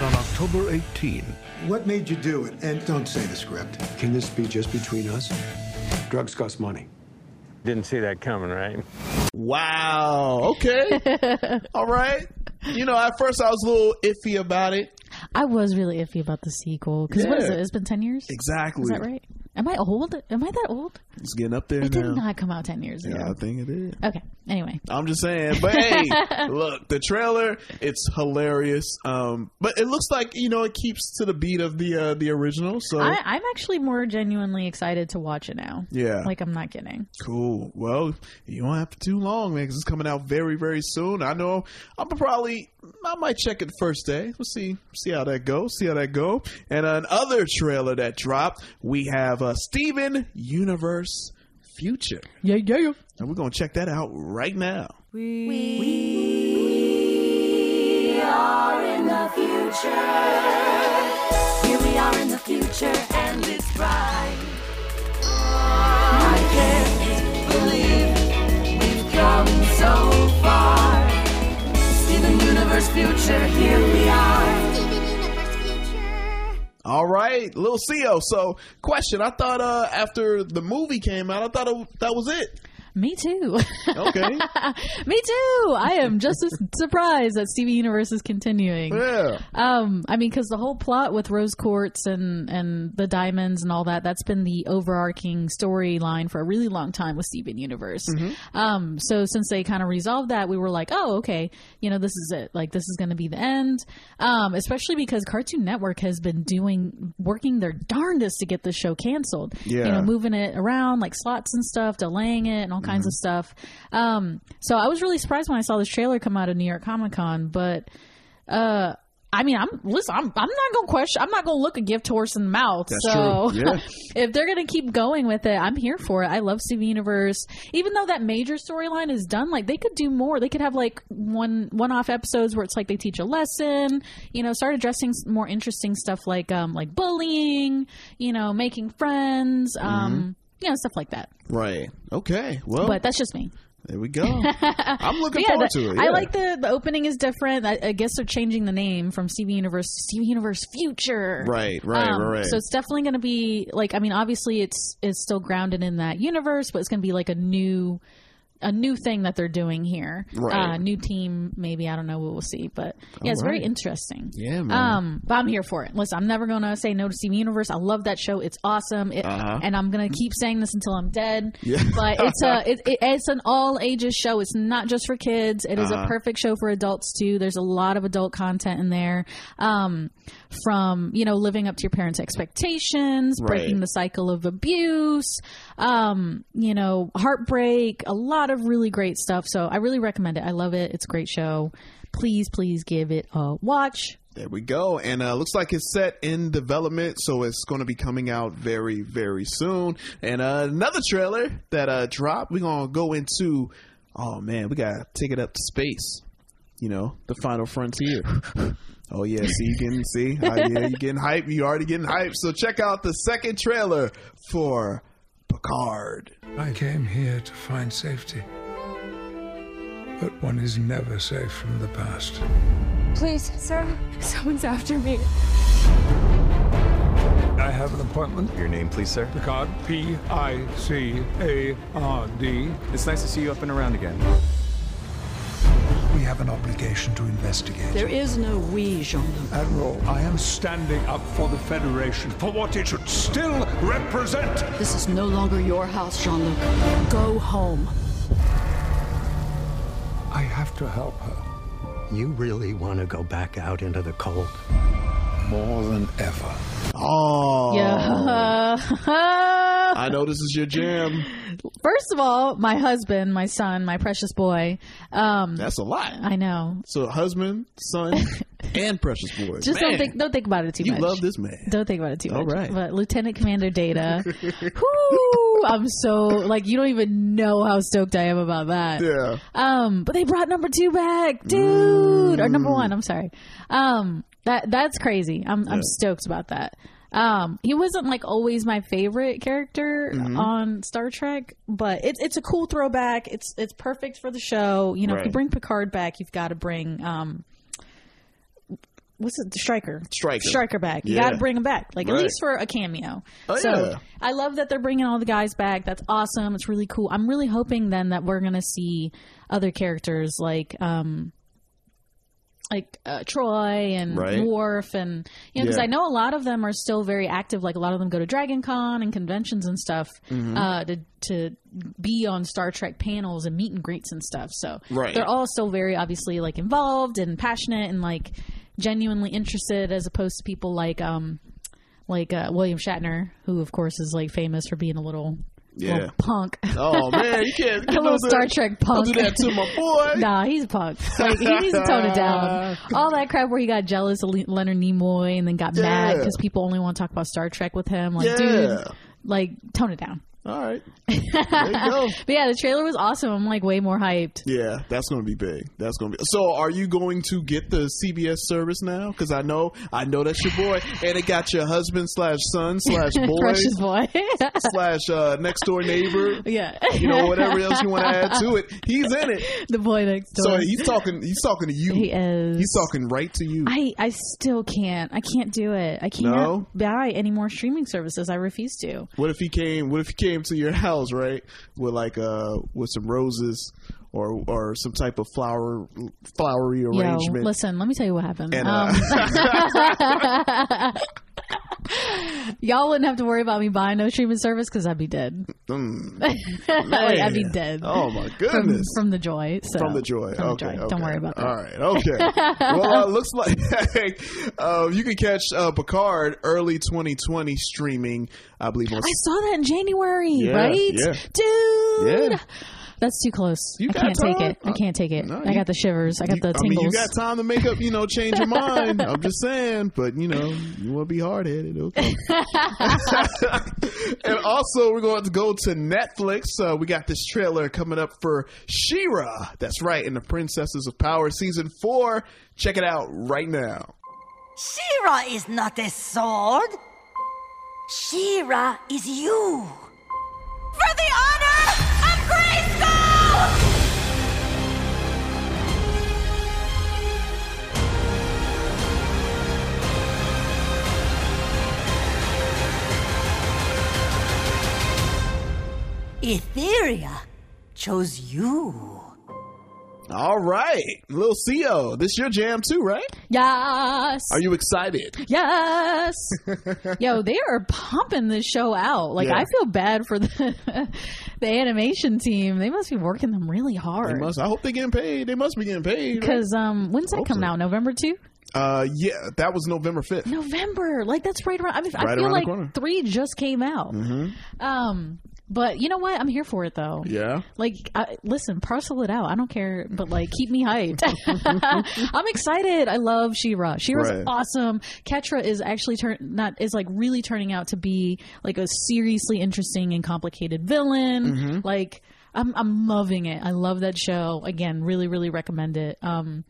On October 18, What made you do it? And don't say the script. Can this be just between us? Drugs cost money. Didn't see that coming, right? Wow. Okay. All right. You know, at first I was a little iffy about it. I was really iffy about the sequel because what is Yeah. it? It's been ten years. Exactly. Is that right? Am I old? Am I that old? It's getting up there It now. did not come out ten years ago. Yeah, I think it is. Okay. Anyway, I'm just saying, but hey, look, the trailer, it's hilarious. Um, but it looks like you know it keeps to the beat of the uh, the original. So I, I'm actually more genuinely excited to watch it now. Yeah. like I'm not kidding. cool. Well, you don't have to too long, man, because it's coming out very very soon. I know I'm probably I might check it the first day. We'll see see how that goes. See how that go. And another trailer that dropped, we have uh, Steven Universe Future. Yeah, yeah. And we're gonna check that out right now. We are in the future. Here we are in the future, Future, here we are. All right, little Xio. So, question: I thought uh, after the movie came out, I thought it, that was it. Me too. Okay. Me too. I am just as surprised that Steven Universe is continuing. yeah. Um, I mean, because the whole plot with rose quartz and and the diamonds and all that—that's been the overarching storyline for a really long time with Steven Universe. Hmm. Um, so since they kind of resolved that, we were like, oh, okay, you know, this is it. Like, this is going to be the end. Um, especially because Cartoon Network has been doing working their darndest to get this show canceled. Yeah. You know, moving it around like slots and stuff, delaying it, and all kinds of stuff. Um, so I was really surprised when I saw this trailer come out of New York Comic Con, but uh I mean, I'm listen. I'm, I'm not gonna question. I'm not gonna look a gift horse in the mouth. That's so. Yeah. if they're gonna keep going with it, I'm here for it. I love Steven Universe. Even though that major storyline is done, like they could do more. They could have like one one off episodes where it's like they teach a lesson. You know, start addressing more interesting stuff like um like bullying. You know, making friends. Um, you know, stuff like that. Right. Okay. Well, But that's just me. there we go. I'm looking yeah, forward the- to it. I like the the opening is different. I, I guess they're changing the name from Steven Universe to Steven Universe Future. Right, right, Um, right, right. So it's definitely going to be like I mean, obviously it's it's still grounded in that universe, but it's going to be like a new a new thing that they're doing here. Right. Uh, new team, maybe I don't know. We'll see, but yeah, it's very interesting. Yeah, man. Um, but I'm here for it. Listen, I'm never gonna say no to Steven Universe. I love that show. It's awesome. It, Uh-huh. and I'm gonna keep saying this until I'm dead. Yeah. But it's a it, it, it's an all ages show. It's not just for kids. It is Uh-huh. a perfect show for adults too. There's a lot of adult content in there. Um, from you know living up to your parents' expectations, breaking Right. the cycle of abuse, um, you know, heartbreak, a lot of really great stuff. So I really recommend it. I love it. It's a great show. Please, please give it a watch. There we go. And uh, looks like it's set in development, so it's going to be coming out very, very soon. And uh, another trailer that uh, dropped, we're going to go into, oh man, we got to take it up to space. You know, the final frontier. Oh yeah, see you getting see, uh, yeah, you getting hype. You already getting hype. So check out the second trailer for Picard. I came here to find safety. But one is never safe from the past. Please, sir. Someone's after me. I have an appointment. Your name, please, sir? Picard, P I C A R D. It's nice to see you up and around again. We have an obligation to investigate. There is no we, Jean-Luc. Admiral, I am standing up for the Federation, for what it should still represent. This is no longer your house, Jean-Luc. Go home. I have to help her. You really want to go back out into the cold? More than ever. Oh, Yeah. I know this is your jam. First of all, my husband, my son, my precious boy. Um, That's a lot. I know. So husband, son, and precious boy. Just Man, don't think don't think about it too You much. love this man. Don't think about it too All much. All right. But Lieutenant Commander Data, whoo, I'm so like you don't even know how stoked I am about that. Yeah. Um, but they brought number two back, dude, or number one. I'm sorry. Um, that that's crazy. I'm I'm stoked about that. Um, he wasn't like always my favorite character Mhm. on Star Trek, but it's it's a cool throwback. It's it's perfect for the show. You know, if you bring Picard back, you've got to bring um, what's it, the Striker, Striker. Striker back. You Yeah. got to bring him back, like Right. at least for a cameo. Oh, so yeah. I love that they're bringing all the guys back. That's awesome. It's really cool. I'm really hoping then that we're gonna see other characters like um like uh, Troi and Right. Worf and you know because Yeah. I know a lot of them are still very active. Like a lot of them go to Dragon Con and conventions and stuff Mhm. uh, to to be on Star Trek panels and meet and greets and stuff. So Right. they're all still very obviously like involved and passionate and like genuinely interested as opposed to people like um like uh, William Shatner who of course is like famous for being a little Yeah. little punk. Oh man, you can't. a You little don't do Star that- Trek Don't punk. do that to my boy. Nah, he's a punk. Like he needs to tone it down. All that crap where he got jealous of Le- Leonard Nimoy and then got mad because people only want to talk about Star Trek with him. Like, Yeah. dude, like tone it down. All right. There you go. But yeah, the trailer was awesome. I'm like way more hyped. Yeah, that's going to be big. That's going to be. So, are you going to get the CBS service now? Because I know, I know that's your boy, and it got your husband slash son slash boy Precious boy. slash uh, next door neighbor. yeah. You know, whatever else you want to add to it, he's in it. the boy next door. So he's talking. He's talking to you. He is. He's talking right to you. I, I still can't. I can't do it. I can't No? buy any more streaming services. I refuse to. What if he came? What if he came to your house, right, with like uh with some roses or or some type of flower flowery Yo, arrangement? listen, let me tell you what happened. And, um, uh, y'all wouldn't have to worry about me buying no streaming service because I'd be dead. Mm, I'd be dead. Oh my goodness. from the joy. So. From the joy. From the joy. okay. Don't worry about that. All right. Okay. well, uh, looks like uh, you can catch uh, Picard early 2020 streaming. I believe on. I saw that in January, Yeah, right? yeah. Dude. Yeah. That's too close. You I can't take it. I can't take it. No, I you- got the shivers. I got the I mean, tingles. you got time to make up, you know, change your mind. I'm just saying, but you know, you want to be hard headed, okay? and also, we're going to go to Netflix. Uh, we got this trailer coming up for She-Ra. That's right, in the Princesses of Power season four. Check it out right now. She-Ra is not a sword. She-Ra is you. For the honor of Grayskull! Etheria? chose you. All right, little Xio, this your jam too, right? Yes. Are you excited? Yes. Yo, they are pumping this show out. Like Yeah. I feel bad for the the animation team. They must be working them really They hard. must. I hope they getting paid. They must be getting paid. right? Because um, when's that coming out? November two. Uh, yeah, that was November fifth. November. Like that's right around. I mean, I feel like three just came out. Mm-hmm. Um, but you know what? I'm here for it though. Yeah. Like, I, listen, parcel it out. I don't care, but like, keep me hyped. I'm excited. I love She-Ra. She-Ra's Right. awesome. Catra is actually turn not is like really turning out to be like a seriously interesting and complicated villain. Mhm. Like, I'm I'm loving it. I love that show. Again, really really recommend it. Um.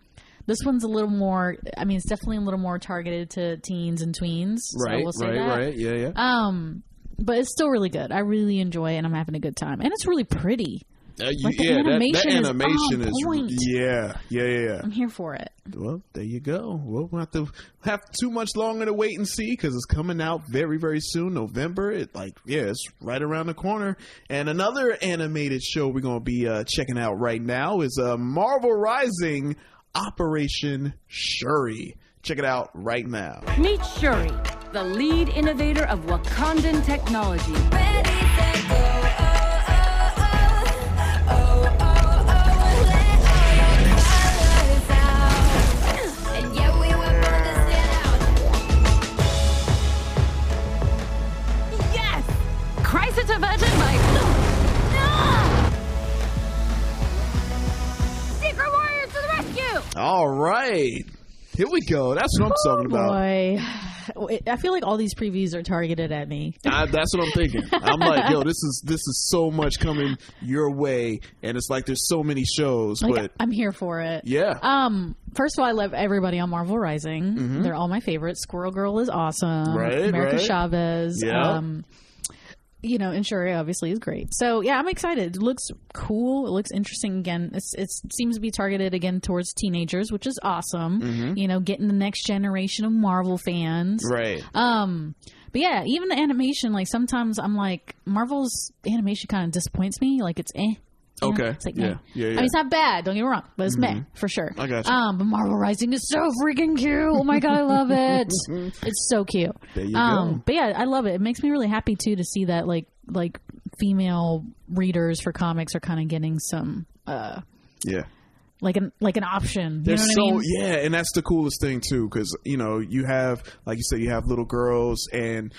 This one's a little more. I mean, it's definitely a little more targeted to teens and tweens. so Right, will say right, that. right. Yeah, yeah. Um, but it's still really good. I really enjoy it, and I'm having a good time. And it's really pretty. Uh, you- Like, the yeah, that- that, animation is animation on is, point. yeah, yeah, yeah, yeah. I'm here for it. Well, there you go. We'll have to have too much longer to wait and see because it's coming out very, very soon. November. It like yeah, it's right around the corner. And another animated show we're gonna be uh, checking out right now is uh, Marvel Rising Operation Shuri. Check it out right now. Meet Shuri, the lead innovator of Wakandan technology. Yes! Crisis averted by. Secret Warriors to the rescue! All right, here we go. That's what I'm talking about. Boy, I feel like all these previews are targeted at me. I, that's what I'm thinking. I'm like, yo, this is this is so much coming your way, and it's like there's so many shows, Like, but I'm here for it. Yeah. Um. First of all, I love everybody on Marvel Rising. Mhm. They're all my favorites. Squirrel Girl is awesome. Right, America right. Chavez. Yeah. Um. You know, and Shuri obviously is great. So yeah, I'm excited. It looks cool. It looks interesting. Again, it's, it seems to be targeted again towards teenagers, which is awesome. Mhm. You know, getting the next generation of Marvel fans. right. Um, but yeah, even the animation, like sometimes I'm like, Marvel's animation kind of disappoints me. Like it's eh. Know? Okay. It's like, Yeah. eh. Yeah, I yeah. mean, it's not bad. Don't get me wrong, but it's meh Mhm. for sure. I got you. Um, but Marvel Rising is so freaking cute. Oh my god, I love it. it's so cute. There you um, go. But yeah, I love it. It makes me really happy too to see that like like female readers for comics are kind of getting some uh Yeah. like an like an option. Know so I mean? yeah, and that's the coolest thing too, because you know you have like you said, you have little girls and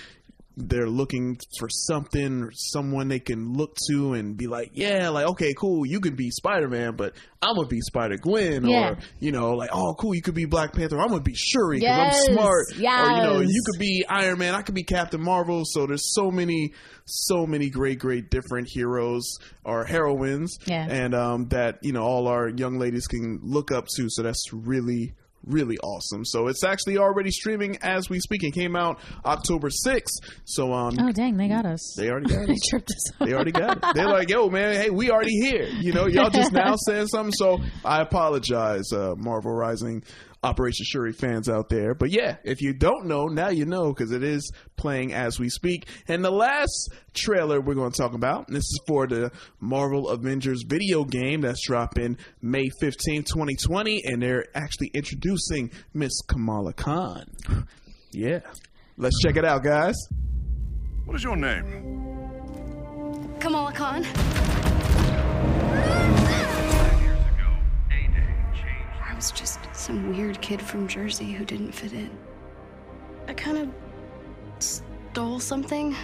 they're looking for something or someone they can look to and be like, yeah, like okay, cool, you could be Spider Man, but I'm gonna be Spider Gwen, Yeah. or you know, like oh, cool, you could be Black Panther, I'm gonna be Shuri because Yes, I'm smart, or you know, you could be Iron Man, I could be Captain Marvel. So there's so many, so many great, great different heroes or heroines, Yeah. and um, that you know all our young ladies can look up to. So that's really really awesome. So it's actually already streaming as we speak. It came out October 6th. So um Oh dang, they got us. they already got they it. tripped us. They already got it. They're like, yo, man, hey, we already here. You know, y'all just now saying something. So I apologize, uh, Marvel Rising Operation Shuri fans out there. But yeah, if you don't know, now you know because it is playing as we speak. And the last trailer we're going to talk about, this is for the Marvel Avengers video game that's dropping May 15th, 2020. And they're actually introducing Miss Kamala Khan. Yeah. Let's check it out, guys. What is your name? Kamala Khan. Was just some weird kid from Jersey who didn't fit in. I kind of stole something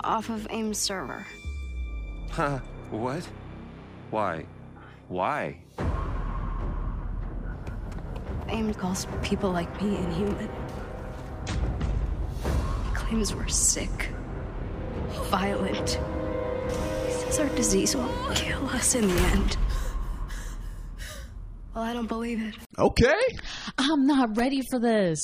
off of AIM's server. Huh? What? Why? Why? AIM calls people like me inhuman. He claims we're sick, violent. He says our disease will kill us in the end. Well, I don't believe it. Okay. I'm not ready for this.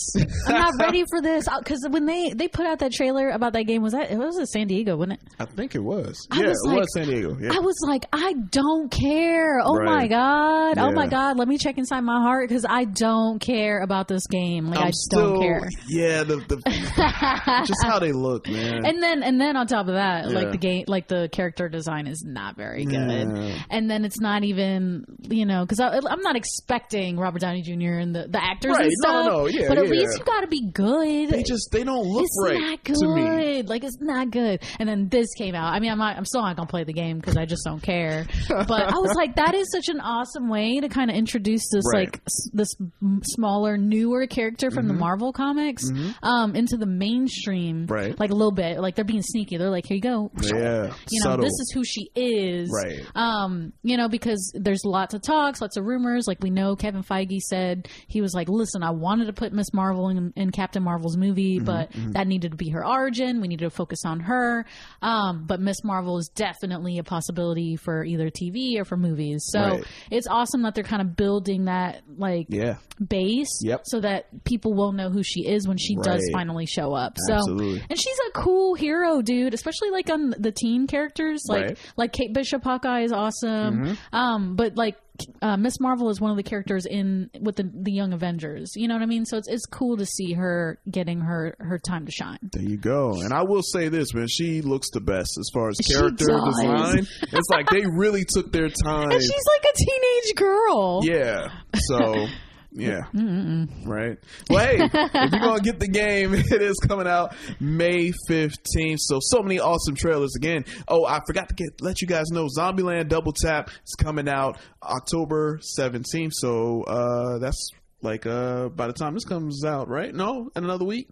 I'm not ready for this because when they they put out that trailer about that game, was that it was in San Diego, wasn't it? I think it was. I yeah, was it like- was San Diego. Yeah. I was like, I don't care. Oh my Right. god. Oh my god. Let me check inside my heart because I don't care about this game. Like I'm I still, don't care. Yeah, the, the just how they look, man. And then and then on top of that, Yeah. like the game, like the character design is not very good. Yeah. And then it's not even you know because I'm not expecting Robert Downey Jr. and the, the actors Right. and No, stuff. no, yeah, but at yeah. least you got to be good. they just they don't look it's right not good. to me. Like it's not good. And then this came out. I mean, I'm not, I'm still not gonna play the game because I just don't care. But I was like, that is such an awesome way to kind of introduce this Right. like s- this m- smaller, newer character from the Mhm. Marvel comics Mhm. um, into the mainstream. Right. Like a little bit. Like they're being sneaky. They're like, here you go. Yeah, You know, subtle. this is who she is. Right. Um, you know, because there's lots of talks, lots of rumors. Like we know Kevin Feige said he was like, listen, I wanted to put Miss Marvel in, in Captain Marvel's movie, Mm-hmm, but that needed to be her origin. We needed to focus on her. Um, but Miss Marvel is definitely a possibility for either TV or for movies. So Right. it's awesome that they're kind of building that like Yeah. base Yep. so that people will know who she is when she does finally show up. So Absolutely. and she's a cool hero, dude, especially like on the teen characters. Like Right. like Kate Bishop Hawkeye is awesome. Mhm. Um but like uh, Miss Marvel is one of the characters in with the the Young Avengers. You know what I mean? So it's it's cool to see her getting her her time to shine. There you go. And I will say this, man, she looks the best as far as character design. It's like they really took their time. And she's like a teenage girl. Yeah. So, yeah. Mm-mm. Right. Well, hey, if you're gonna get the game, it is coming out May 15th. So, so many awesome trailers again. Oh, I forgot to get let you guys know Zombieland Double Tap is coming out October 17th. So, uh, that's like uh by the time this comes out, right? No, in another week.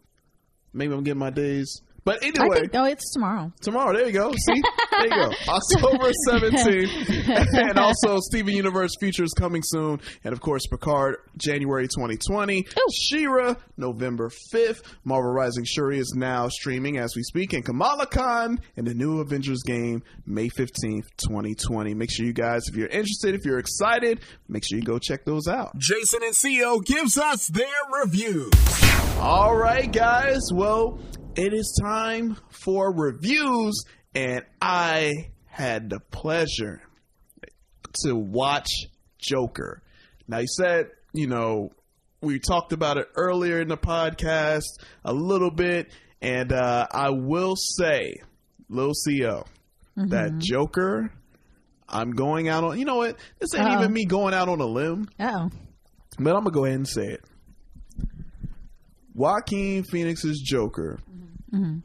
Maybe I'm getting my days. But anyway, think oh it's tomorrow. Tomorrow, there you go. See, there you go. October seventeenth, and also Steven Universe features coming soon, and of course Picard January twenty twenty. She-Ra November fifth. Marvel Rising Shuri is now streaming as we speak, and Kamala Khan in the new Avengers game May fifteenth, twenty twenty. Make sure you guys, if you're interested, if you're excited, make sure you go check those out. Jason and Xio gives us their reviews. All right, guys. Well, it is time for reviews, and I had the pleasure to watch Joker. Now, you said, you know, we talked about it earlier in the podcast a little bit, and uh, I will say, Lil Xio, that Mhm. Joker. I'm going out on, you know what? This ain't Uh-oh. even me going out on a limb. Oh. But I'm gonna go ahead and say it. Joaquin Phoenix's Joker Mhm.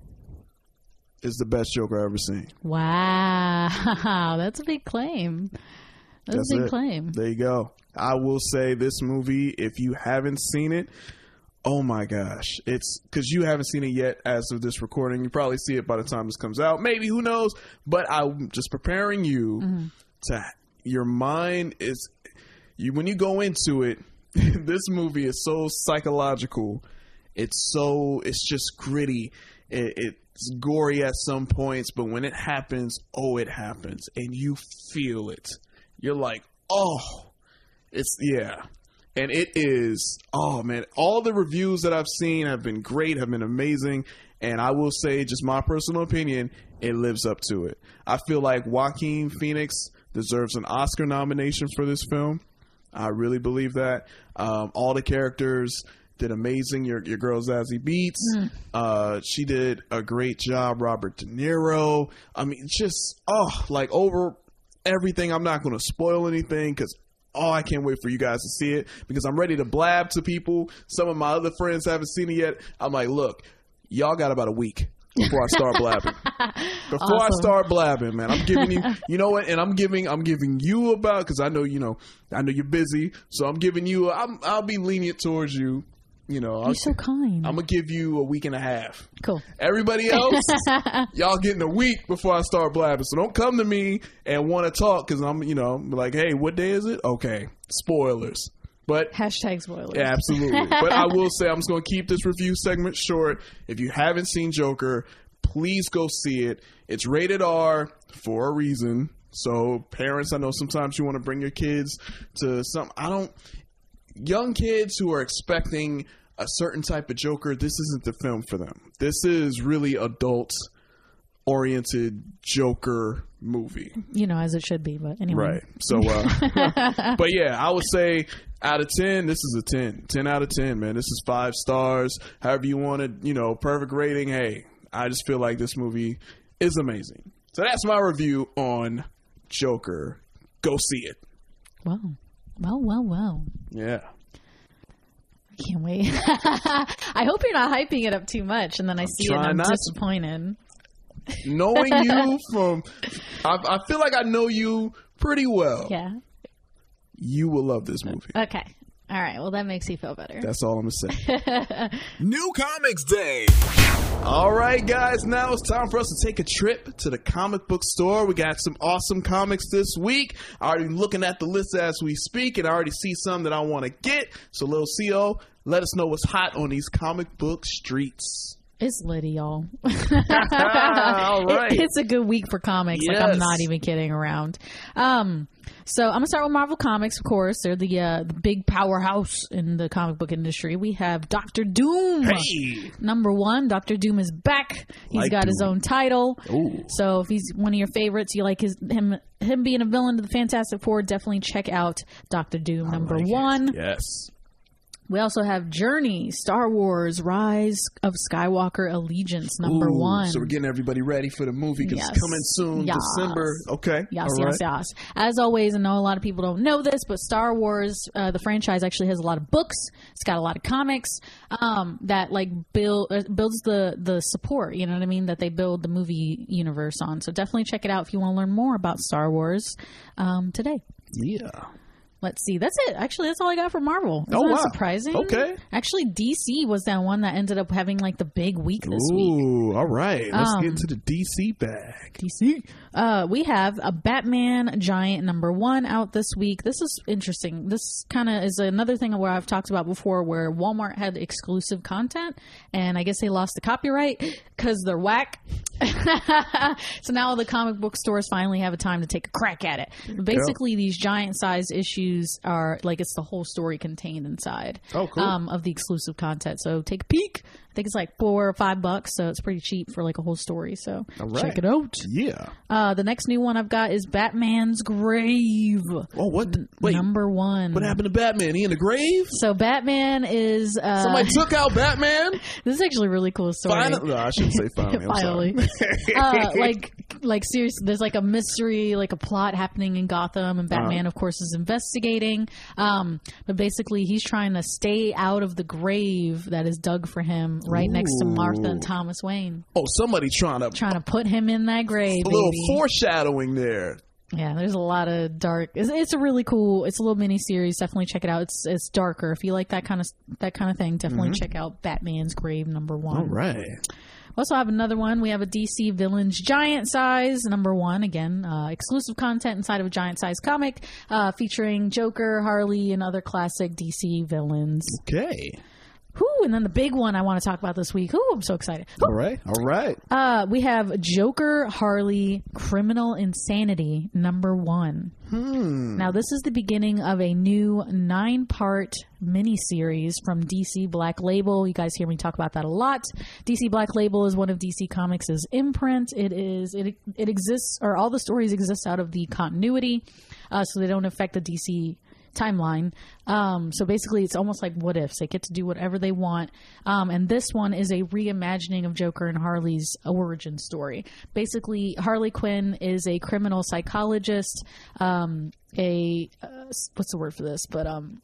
is the best Joker I've ever seen. Wow, that's a big claim. That's, a big it. claim. There you go. I will say this movie, if you haven't seen it, oh my gosh, it's because you haven't seen it yet as of this recording. You probably see it by the time this comes out. Maybe who knows? But I'm just preparing you Mm-hmm. to. Your mind is you when you go into it. this movie is so psychological. It's so it's just gritty. It, it's gory at some points, but when it happens, oh, it happens, and you feel it. You're like, oh, it's yeah, and it is. Oh man, all the reviews that I've seen have been great, have been amazing, and I will say, just my personal opinion, it lives up to it. I feel like Joaquin Phoenix deserves an Oscar nomination for this film. I really believe that. Um, all the characters did amazing. Your your girl Zazie Beetz, uh, she did a great job. Robert De Niro. I mean, just oh, like over everything. I'm not going to spoil anything because. Oh, I can't wait for you guys to see it because I'm ready to blab to people. Some of my other friends haven't seen it yet. I'm like, look, y'all got about a week before I start blabbing. Before I start blabbing, man, I'm giving you, you know what, and I'm giving, I'm giving you about because I know, you know, I know you're busy, so I'm giving you, I'm, I'll be lenient towards you. You know, I'll, You're so kind. I'm gonna give you a week and a half. Cool. Everybody else, y'all getting a week before I start blabbing. So don't come to me and want to talk because I'm, you know, like, hey, what day is it? Okay, spoilers. But Hashtag spoilers. yeah, absolutely. but I will say I'm just going to keep this review segment short. If you haven't seen Joker, please go see it. It's rated R for a reason. So parents, I know sometimes you want to bring your kids to some. I don't. Young kids who are expecting a certain type of Joker, this isn't the film for them. This is really adult oriented Joker movie. You know, as it should be, but anyway. Right. So, uh, but yeah, I would say out of 10, this is a 10. 10 out of 10, man. This is five stars. However you want it, you know, perfect rating. Hey, I just feel like this movie is amazing. So that's my review on Joker. Go see it. Wow. Well, well, well. Yeah. I can't wait. I hope you're not hyping it up too much, and then I see it and I'm not disappointed. Knowing you from, I, I feel like I know you pretty well. Yeah. You will love this movie. Okay. All right. Well, that makes you feel better. That's all I'm gonna say. New Comics Day. All right, guys, now it's time for us to take a trip to the comic book store. We got some awesome comics this week. I already looking at the list as we speak, and I already see some that I want to get. So, little Xio, let us know what's hot on these comic book streets. It's litty, y'all. All right. It- it's a good week for comics. Like I'm not even kidding around. Um, so I'm gonna start with Marvel Comics. Of course, they're the uh, the big powerhouse in the comic book industry. We have Doctor Doom. Hey. Number one, Doctor Doom is back. He's Like got his own title. Ooh. So if he's one of your favorites, you like his him him being a villain to the Fantastic Four. Definitely check out Doctor Doom. number like it. one. Yes. We also have Journey, Star Wars, Rise of Skywalker Allegiance, number Ooh, one. So we're getting everybody ready for the movie because Yes. it's coming soon, Yes. December. Okay. Yes, All yes, right. yes. As always, I know a lot of people don't know this, but Star Wars, uh, the franchise actually has a lot of books. It's got a lot of comics um, that like build uh, builds the the support. You know what I mean? That they build the movie universe on. So definitely check it out if you want to learn more about Star Wars um, today. Yeah. Let's see. That's it. Actually, that's all I got for Marvel. Isn't Oh, that wow. surprising? Okay. Actually, DC was that one that ended up having like the big week this week. Ooh, all right. Let's Um, get into the DC bag. DC. Uh, we have a Batman Giant number one out this week. This is interesting. This kind of is another thing where I've talked about before, where Walmart had exclusive content, and I guess they lost the copyright because they're whack. so now the comic book stores finally have a time to take a crack at it. Basically, these giant size issues are like it's the whole story contained inside Oh, cool. um, of the exclusive content. So take a peek. I think it's like four or five bucks, so it's pretty cheap for like a whole story. So right. check it out. Yeah. Uh, the next new one I've got is Batman's Grave. Oh, what? Wait. Number one. What happened to Batman? He in the grave? So Batman is. Uh, Somebody took out Batman? This is actually a really cool story. Finally. No, I shouldn't say finally. Finally. uh, like, like seriously, there's like a mystery, like a plot happening in Gotham, and Batman, Uh-huh. of course, is investigating. Um, but basically, he's trying to stay out of the grave that is dug for him right next to Martha and Thomas Wayne, oh, somebody trying to. trying to put him in that grave. a little baby. foreshadowing there. Yeah, there's a lot of dark. It's, it's a really cool. It's a little mini series. Definitely check it out. It's it's darker. If you like that kind of that kind of thing, definitely Mhm. check out Batman's Grave number one. All right. We also have another one. We have a DC Villains Giant Size number one. Again, uh, exclusive content inside of a giant size comic uh, featuring Joker, Harley, and other classic DC villains. Okay. Whoo! And then the big one I want to talk about this week. Whoo! I'm so excited. All right. All right. Uh, we have Joker, Harley, Criminal Insanity, number one. Hmm. Now, this is the beginning of a new nine part miniseries from DC Black Label. You guys hear me talk about that a lot. DC Black Label is one of DC Comics' imprint. It is, it, it exists, or all the stories exist out of the continuity, uh, so they don't affect the DC timeline. Um, so basically, it's almost like what ifs. They get to do whatever they want. Um, and this one is a reimagining of Joker and Harley's origin story. Basically, Harley Quinn is a criminal psychologist, um, a uh, what's the word for this? But um,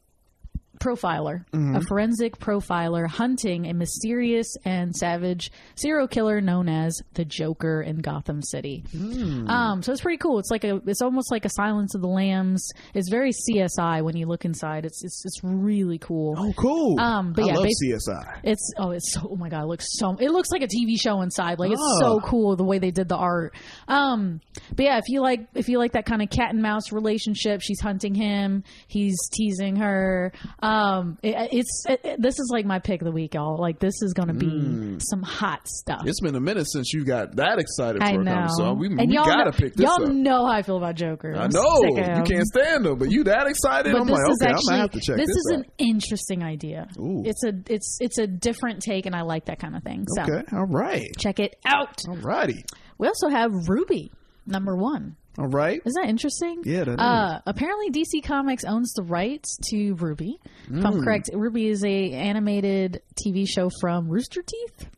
profiler, Mhm. a forensic profiler hunting a mysterious and savage serial killer known as the Joker in Gotham City. Hmm. Um, so it's pretty cool. It's like a, it's almost like a Silence of the Lambs. It's very CSI when you look inside. It's it's, it's really cool. Oh, cool. Um, but I yeah, love CSI. It's oh, it's so oh my god, it looks so it looks like a TV show inside. Like it's Oh. so cool the way they did the art. Um, but yeah, if you like if you like that kind of cat and mouse relationship, she's hunting him, he's teasing her. Um, Um, it, it's it, this is like my pick of the week, y'all. Like this is gonna be mm. some hot stuff. It's been a minute since you got that excited for I a know. comic, so we, and we y'all gotta know, pick this y'all up. know how I feel about Joker. I know you can't stand them, but you that excited? But I'm like, okay, actually I'm gonna have to check this out. this, is out. an interesting idea. Ooh. It's a it's it's a different take, and I like that kind of thing. So Okay, all right, check it out. all righty, We also have RWBY number one. All right. Isn't that interesting? Yeah, that uh, Apparently, DC Comics owns the rights to RWBY. If I'm Mm. correct, RWBY is a animated TV show from Rooster Teeth.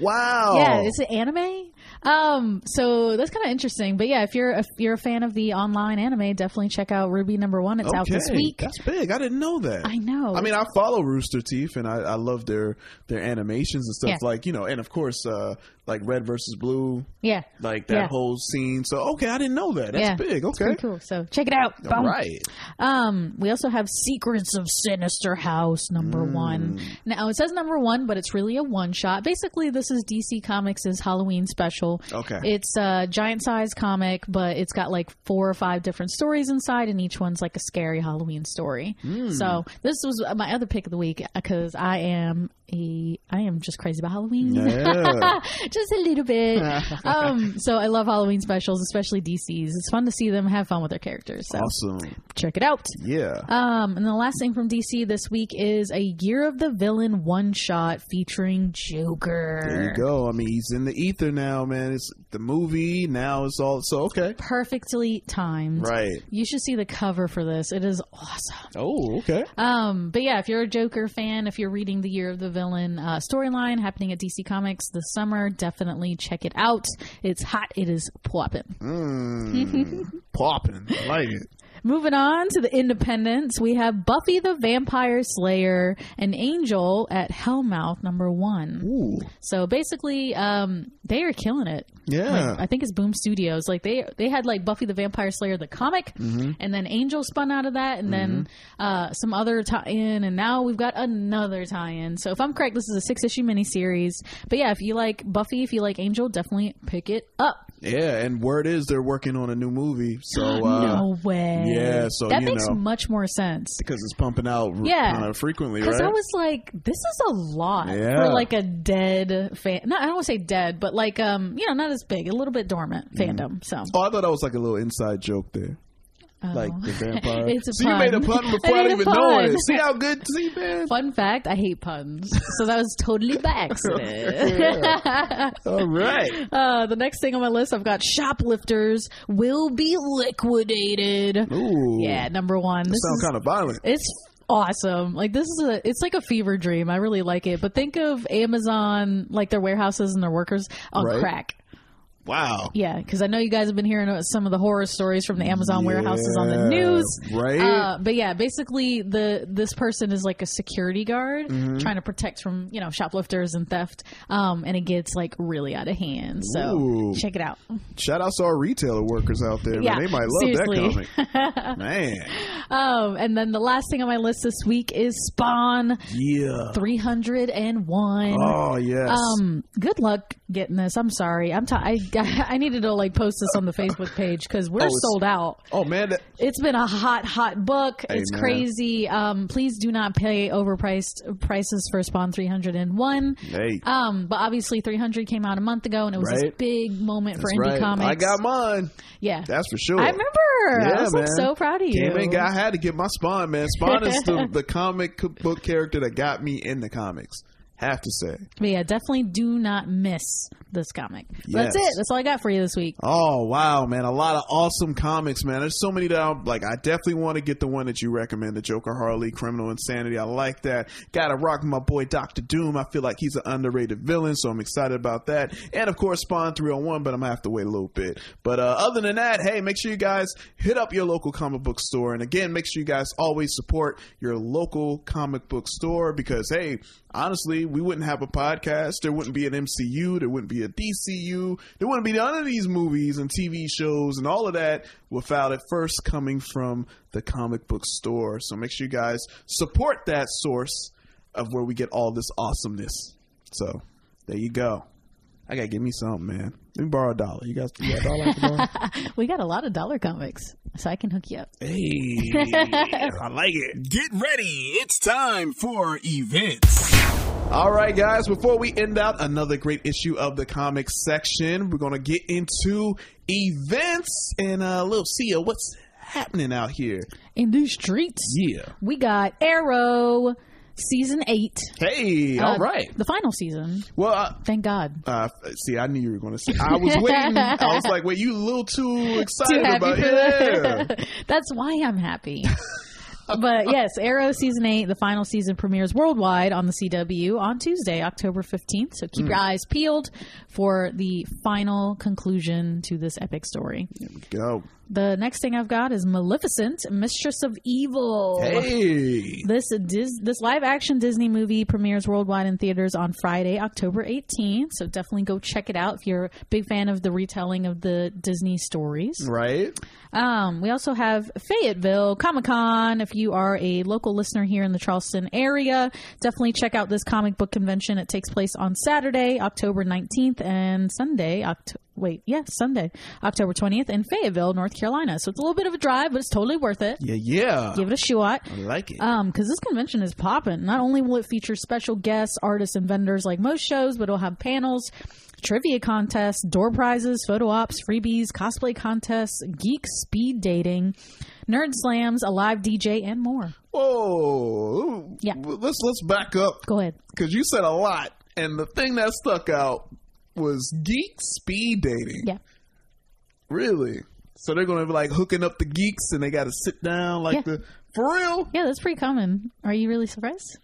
Wow. Yeah, it's an anime. Um, so that's kind of interesting. But yeah, if you're if you're a fan of the online anime, definitely check out RWBY number one. It's out this week. That's big. I didn't know that. I know. I mean, I follow Rooster Teeth, and I, I love their their animations and stuff. Yeah. Like you know, and of course, uh, like Red versus Blue. Yeah. Like that Yeah. whole scene. So okay, I didn't know that. That's yeah, big. Okay. cool. So check it out. All Boom. right. Um, we also have Secrets of Sinister House number Mm. one. Now it says number one, but it's really a one shot. Basically, this is DC Comics' Halloween special. Okay. It's a giant size comic, but it's got like four or five different stories inside, and each one's like a scary Halloween story. Mm. So this was my other pick of the week because I am a I am just crazy about Halloween. Yeah. just a little bit. um, so I love Halloween specials, especially DC's. It's fun to see them have fun with their characters. So Awesome. check it out. Yeah. Um, and the last thing from DC this week is a Year of the Villain one shot featuring Joker. There you go. I mean, he's in the ether now, man. It's the movie now. It's all so okay. Perfectly timed. Right. You should see the cover for this. It is awesome. Oh, okay. Um, but yeah, if you're a Joker fan, if you're reading the Year of the Villain uh, storyline happening at DC Comics this summer, definitely check it out. It's hot. It is popping. Mm, popping. I like it. Moving on to the independents, we have Buffy the Vampire Slayer and Angel at Hellmouth number one. Ooh. So basically, um, they are killing it. Yeah. Like, I think it's Boom Studios. Like they they had like Buffy the Vampire Slayer the comic, Mhm. and then Angel spun out of that, and then uh, some other tie-in, and now we've got another tie-in. So if I'm correct, this is a six issue miniseries. But yeah, if you like Buffy, if you like Angel, definitely pick it up. Yeah, and word is they're working on a new movie. So uh, no way. Yeah, so that makes know much more sense. because it's pumping out Yeah. kind of frequently, Because right? I was like, this is a lot Yeah. for like a dead fan. No, I don't want to say dead, but like um, you know, not as big, a little bit dormant fandom. So oh, I thought that was like a little inside joke there. Like the vampire. Oh. It's a so you made a pun. pun before I I, made a didn't even know pun. it. See how good? See, man. Fun fact: I hate puns, so that was totally by accident. All right. Uh, the next thing on my list, I've got shoplifters will be liquidated. Ooh. Yeah, number one. That This sounds kind of violent. It's awesome. Like this is a it's like a fever dream. I really like it. But think of Amazon like their warehouses and their workers on Right. crack. Wow. Yeah, because I know you guys have been hearing some of the horror stories from the Amazon warehouses on the news, right? Uh, but yeah, basically the this person is like a security guard Mhm. trying to protect from you know shoplifters and theft, um, and it gets like really out of hand. So Ooh. check it out. Shout out to our retailer workers out there, Yeah, man. They might love seriously. that comic. man. Um, and then the last thing on my list this week is Spawn Yeah. 301. Oh, yes. Um, good luck getting this. I'm sorry. I'm t- I, I needed to like post this on the Facebook page because we're Oh, sold out. Oh man, that, It's been a hot, hot book. Hey, it's man. crazy. Um, please do not pay overpriced prices for Spawn 301. hey, Um, but obviously 300 came out a month ago and it was this big moment for indie right. comics. I got mine. yeah. That's for sure. I remember. Yeah, I was like man. so proud of you. Came in, got, I had to get my Spawn, man. Spawn is the, the comic book character that got me in the comics. Have to say. But yeah, definitely do not miss this comic. Yes. That's it. That's all I got for you this week. Oh wow, man! A lot of awesome comics, man. There's so many that I'm like. I definitely want to get the one that you recommend, the Joker Harley Criminal Insanity. I like that. Got to rock my boy Doctor Doom. I feel like he's an underrated villain, so I'm excited about that. And of course, Spawn 301, but I'm gonna have to wait a little bit. But uh, other than that, hey, make sure you guys hit up your local comic book store, and again, make sure you guys always support your local comic book store because hey, honestly, we wouldn't have a podcast. There wouldn't be an MCU. There wouldn't be a DCU. There wouldn't be none of these movies and TV shows and all of that without it first coming from the comic book store. So make sure you guys support that source of where we get all this awesomeness. So there you go. I gotta give me something, man. Let me borrow a dollar. You guys, you got a dollar? I can borrow? we got a lot of dollar comics, so I can hook you up. hey, I like it. Get ready. It's time for events. All right, guys. Before we end out another great issue of the comics section, we're gonna get into events and uh, little Sia. What's happening out here? In these streets, Yeah. we got Arrow season eight. Hey, Uh, all right. the final season. Well, uh, Thank God. uh, see, I knew you were going to say. I was waiting. I was like, "Wait, you a little too excited Too happy about it?" Yeah. That's why I'm happy. but yes, Arrow season eight, the final season premieres worldwide on the CW on Tuesday, October 15th. So keep Mm. your eyes peeled for the final conclusion to this epic story. Go. The next thing I've got is Maleficent, Mistress of Evil. Hey. This Dis- this live action Disney movie premieres worldwide in theaters on Friday, October 18th. So definitely go check it out if you're a big fan of the retelling of the Disney stories. Right. Um, we also have Fayetteville Comic Con. If you are a local listener here in the Charleston area, definitely check out this comic book convention. It takes place on Saturday, October 19th, and Sunday, Oct- wait, yeah, Sunday, October 20th in Fayetteville, North Carolina. So it's a little bit of a drive, but it's totally worth it. Yeah, yeah. Give it a shot. I like it. Um, because this convention is popping. Not only will it feature special guests, artists, and vendors like most shows, but it'll have panels, trivia contests, door prizes, photo ops, freebies, cosplay contests, geek speed dating, nerd slams, a live DJ, and more. Whoa. Yeah. Let's let's back up Go ahead. because you said a lot, and the thing that stuck out was geek speed dating. Yeah. Really? So they're going to be like hooking up the geeks, and they got to sit down like Yeah. the for real. Yeah, that's pretty common. Are you really surprised?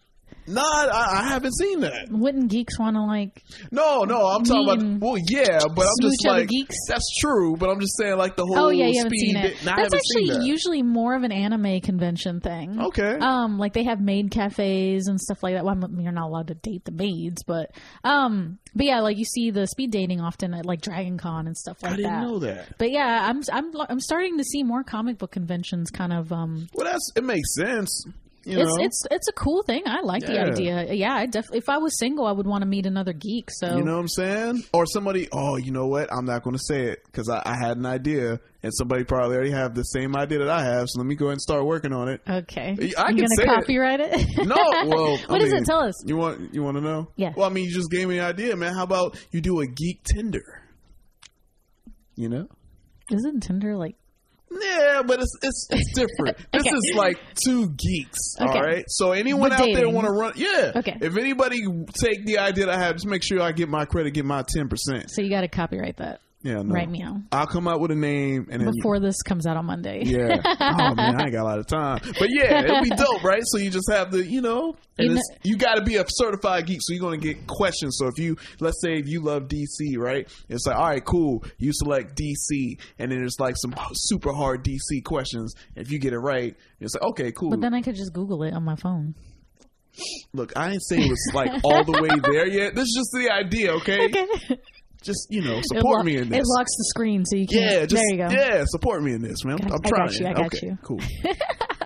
No, I, I haven't seen that. Wouldn't geeks want to like? No, no, I'm talking about. Well, yeah, but I'm just like geeks? that's true. But I'm just saying like the whole. Oh yeah, you haven't seen it. No, That's actually that. usually more of an anime convention thing. Okay. Um, like they have maid cafes and stuff like that. Well, you're not allowed to date the maids, but um, but yeah, like you see the speed dating often at like Dragon Con and stuff like that. I didn't that. know that. But yeah, I'm I'm I'm starting to see more comic book conventions kind of um Well, that's it makes sense. You it's know, it's it's a cool thing. I like the idea. Yeah, I definitely. If I was single, I would want to meet another geek. So You know what I'm saying? Or somebody, oh, you know what? I'm not going to say it because I, I had an idea, and somebody probably already have the same idea that I have. So let me go ahead and start working on it. okay, I you can gonna say it. copyright it? No, well, what I is mean, it? Tell us. You want you want to know? Yeah. Well, I mean, you just gave me an idea, man. How about you do a geek Tinder? You know? Isn't Tinder like? Yeah, but it's it's, it's different. This is like two geeks. Okay. All right. So anyone But out there want to run? Yeah. Okay. If anybody take the idea that I have, just make sure I get my credit, get my ten percent. So you got to copyright that. Yeah. No. Right, meow. I'll come out with a name and then Before this comes out on Monday. Yeah. Oh man, I ain't got a lot of time. But yeah, it'll be dope, right? So you just have the, you know, and You it's, you got to be a certified geek, so you're gonna get questions. So if you, let's say, if you love DC, right? It's like, all right, cool. You select DC, and then there's like some super hard DC questions. If you get it right, it's like, okay, cool. But then I could just Google it on my phone. Look, I ain't saying it's like all the way there yet. This is just the idea, okay? Okay. Just you know, support lo- me in this. It locks the screen so you can't. Yeah, just there you go. yeah, support me in this, man. Got- I'm I trying. got you, I got okay, you. cool.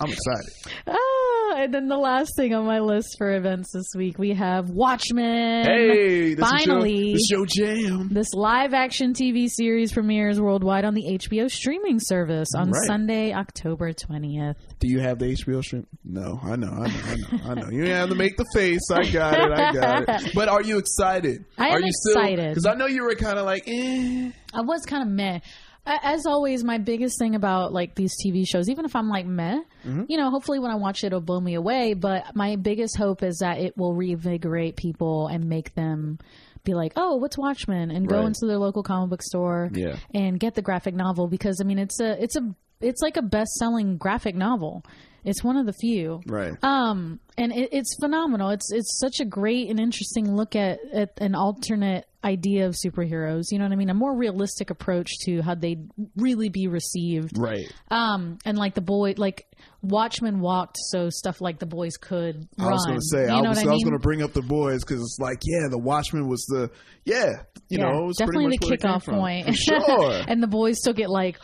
I'm excited. Ah, and then the last thing on my list for events this week, we have Watchmen. Hey, this finally, is your, this your jam. this live action TV series premieres worldwide on the HBO streaming service on Right. Sunday, October 20th. Do you have the HBO stream? No, I know, I know, I know, I know. You have to make the face. I got it, I got it. But are you excited? I am are you excited. Because I know you were kind of like, eh. I was kind of meh. As always, my biggest thing about like these TV shows, even if I'm like meh, Mm-hmm. you know, hopefully when I watch it, it'll blow me away. But my biggest hope is that it will reinvigorate people and make them be like, "Oh, what's Watchmen?" and go Right. into their local comic book store Yeah. and get the graphic novel because I mean, it's a it's a it's like a best selling graphic novel. It's one of the few. Right. Um, and it, it's phenomenal. It's it's such a great and interesting look at, at an alternate idea of superheroes. You know what I mean? A more realistic approach to how they'd really be received. Right. Um, and like the boy, like Watchmen walked, so stuff like the boys could run. I was going to say, you I was, I I was going to bring up the boys because it's like, yeah, the Watchmen was the, yeah, you Yeah, know, it was pretty definitely much the where it came kickoff point. Sure. and the boys still get like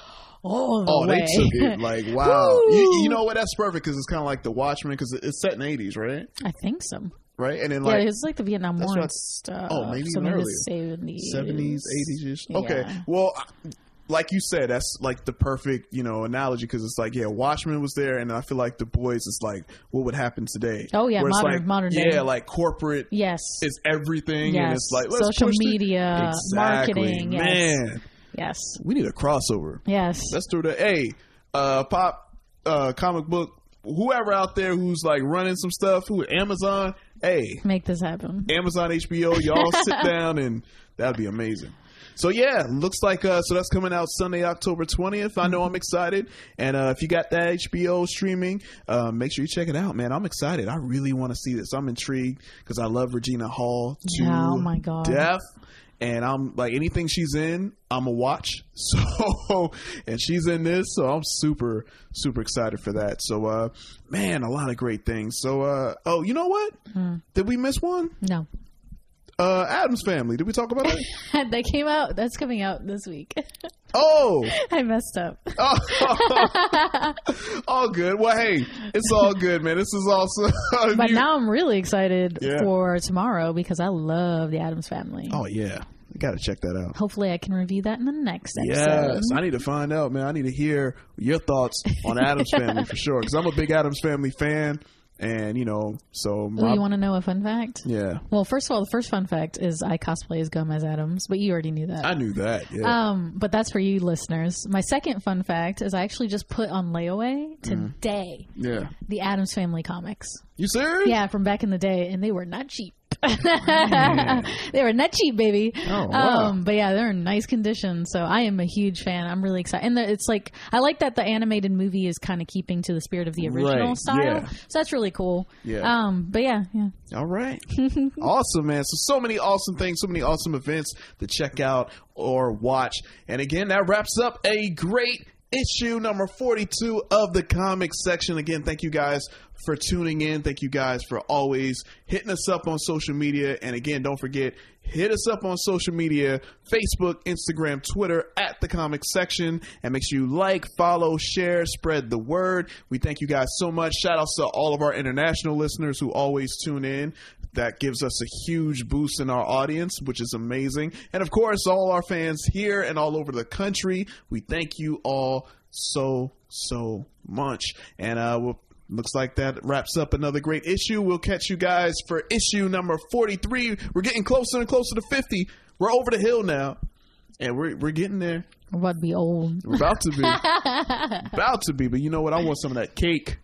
all the Oh, way. they took it like wow. you, you know what? That's perfect because it's kind of like the Watchmen because it's set in the eighties, right? I think so. right? And then like it was like the Vietnam War I- and stuff. Oh, maybe even earlier. the 70s. seventies, eighties. Okay, Yeah. well, like you said, that's like the perfect you know analogy because it's like yeah, Watchmen was there, and I feel like the boys is like what would happen today. Oh, yeah, Where modern- like, modern yeah, like corporate Yes. is everything, and Yes. it's like let's Social the- media, Exactly. marketing, yes. man. Yes. We need a crossover. Yes. Let's do that. Hey, uh, pop, uh, comic book, whoever out there who's like running some stuff, who Amazon, hey, Make this happen. Amazon HBO, y'all sit down and that'd be amazing. So yeah, looks like uh so that's coming out Sunday, October twentieth. I know I'm excited, and uh, if you got that HBO streaming, uh, make sure you check it out, man. I'm excited. I really want to see this. I'm intrigued because I love Regina Hall to oh my God. death, and I'm like anything she's in, I'm a watch. So and she's in this, so I'm super super excited for that. So uh, man, a lot of great things. So uh, oh, you know what? Hmm. Did we miss one? No. Uh, Addams Family. Did we talk about that? that came out. That's coming out this week. Oh, I messed up. all good. Well, hey, it's all good, man. This is awesome. But You- now I'm really excited Yeah. for tomorrow because I love the Addams Family. oh yeah, you got to check that out. Hopefully, I can review that in the next episode. Yes, I need to find out, man. I need to hear your thoughts on Addams Family for sure, because I'm a big Addams Family fan, and you know, so my, you want to know a fun fact? yeah, Well, first of all, the first fun fact is I cosplay as Gomez Addams, but you already knew that. I knew that. Yeah, Um, but that's for you listeners. My second fun fact is I actually just put on layaway today yeah. the Addams Family comics. You serious? Yeah, from back in the day, and they were not cheap. they were not cheap, baby. Oh, wow. Um, but yeah, they're in nice condition. So I am a huge fan. I'm really excited. And the, it's like I like that the animated movie is kind of keeping to the spirit of the original Right, style. yeah. So that's really cool. Yeah. Um, but yeah, yeah. All right. awesome, man. So, so many awesome things, so many awesome events to check out or watch. And again, that wraps up a great issue number 42 of the comic section. Again, thank you guys for tuning in. Thank you guys for always hitting us up on social media. And again, don't forget, hit us up on social media Facebook, Instagram, Twitter at the comic section. And make sure you like, follow, share, spread the word. We thank you guys so much. Shout outs to all of our international listeners who always tune in. That gives us a huge boost in our audience, which is amazing. And of course, all our fans here and all over the country, we thank you all so, so much. And uh, we'll Looks like that wraps up another great issue. We'll catch you guys for issue number 43. We're getting closer and closer to 50. We're over the hill now. And we're, we're getting there. We're about to be old. We're about to be. about to be. But you know what? I want some of that cake.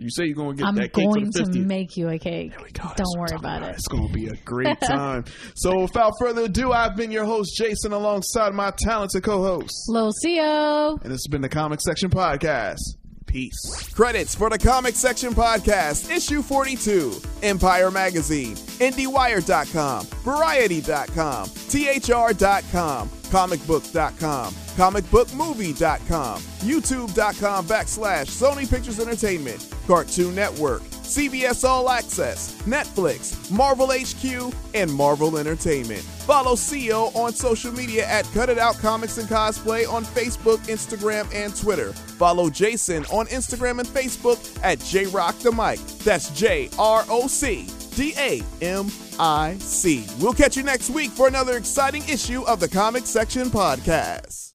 You say you're going to get I'm that cake for going the 50th. to make you a cake. There we go. Don't worry about it. It's going to be a great time. so without further ado, I've been your host, Jason, alongside my talented co-host. Lil Xio. And this has been the Comic Section Podcast. Peace. Credits for the Comic Section Podcast, issue 42. Empire Magazine, IndieWire.com, Variety.com, THR.com, comicbook.com, comicbookmovie.com, youtube.com backslash Sony Pictures Entertainment, Cartoon Network, CBS All Access, Netflix, Marvel HQ, and Marvel Entertainment. Follow Xio on social media at Cut It Out Comics and Cosplay on Facebook, Instagram, and Twitter. Follow Jason on Instagram and Facebook at JRock the. That's J R O C D A M I C. We'll catch you next week for another exciting issue of the Comic Section Podcast.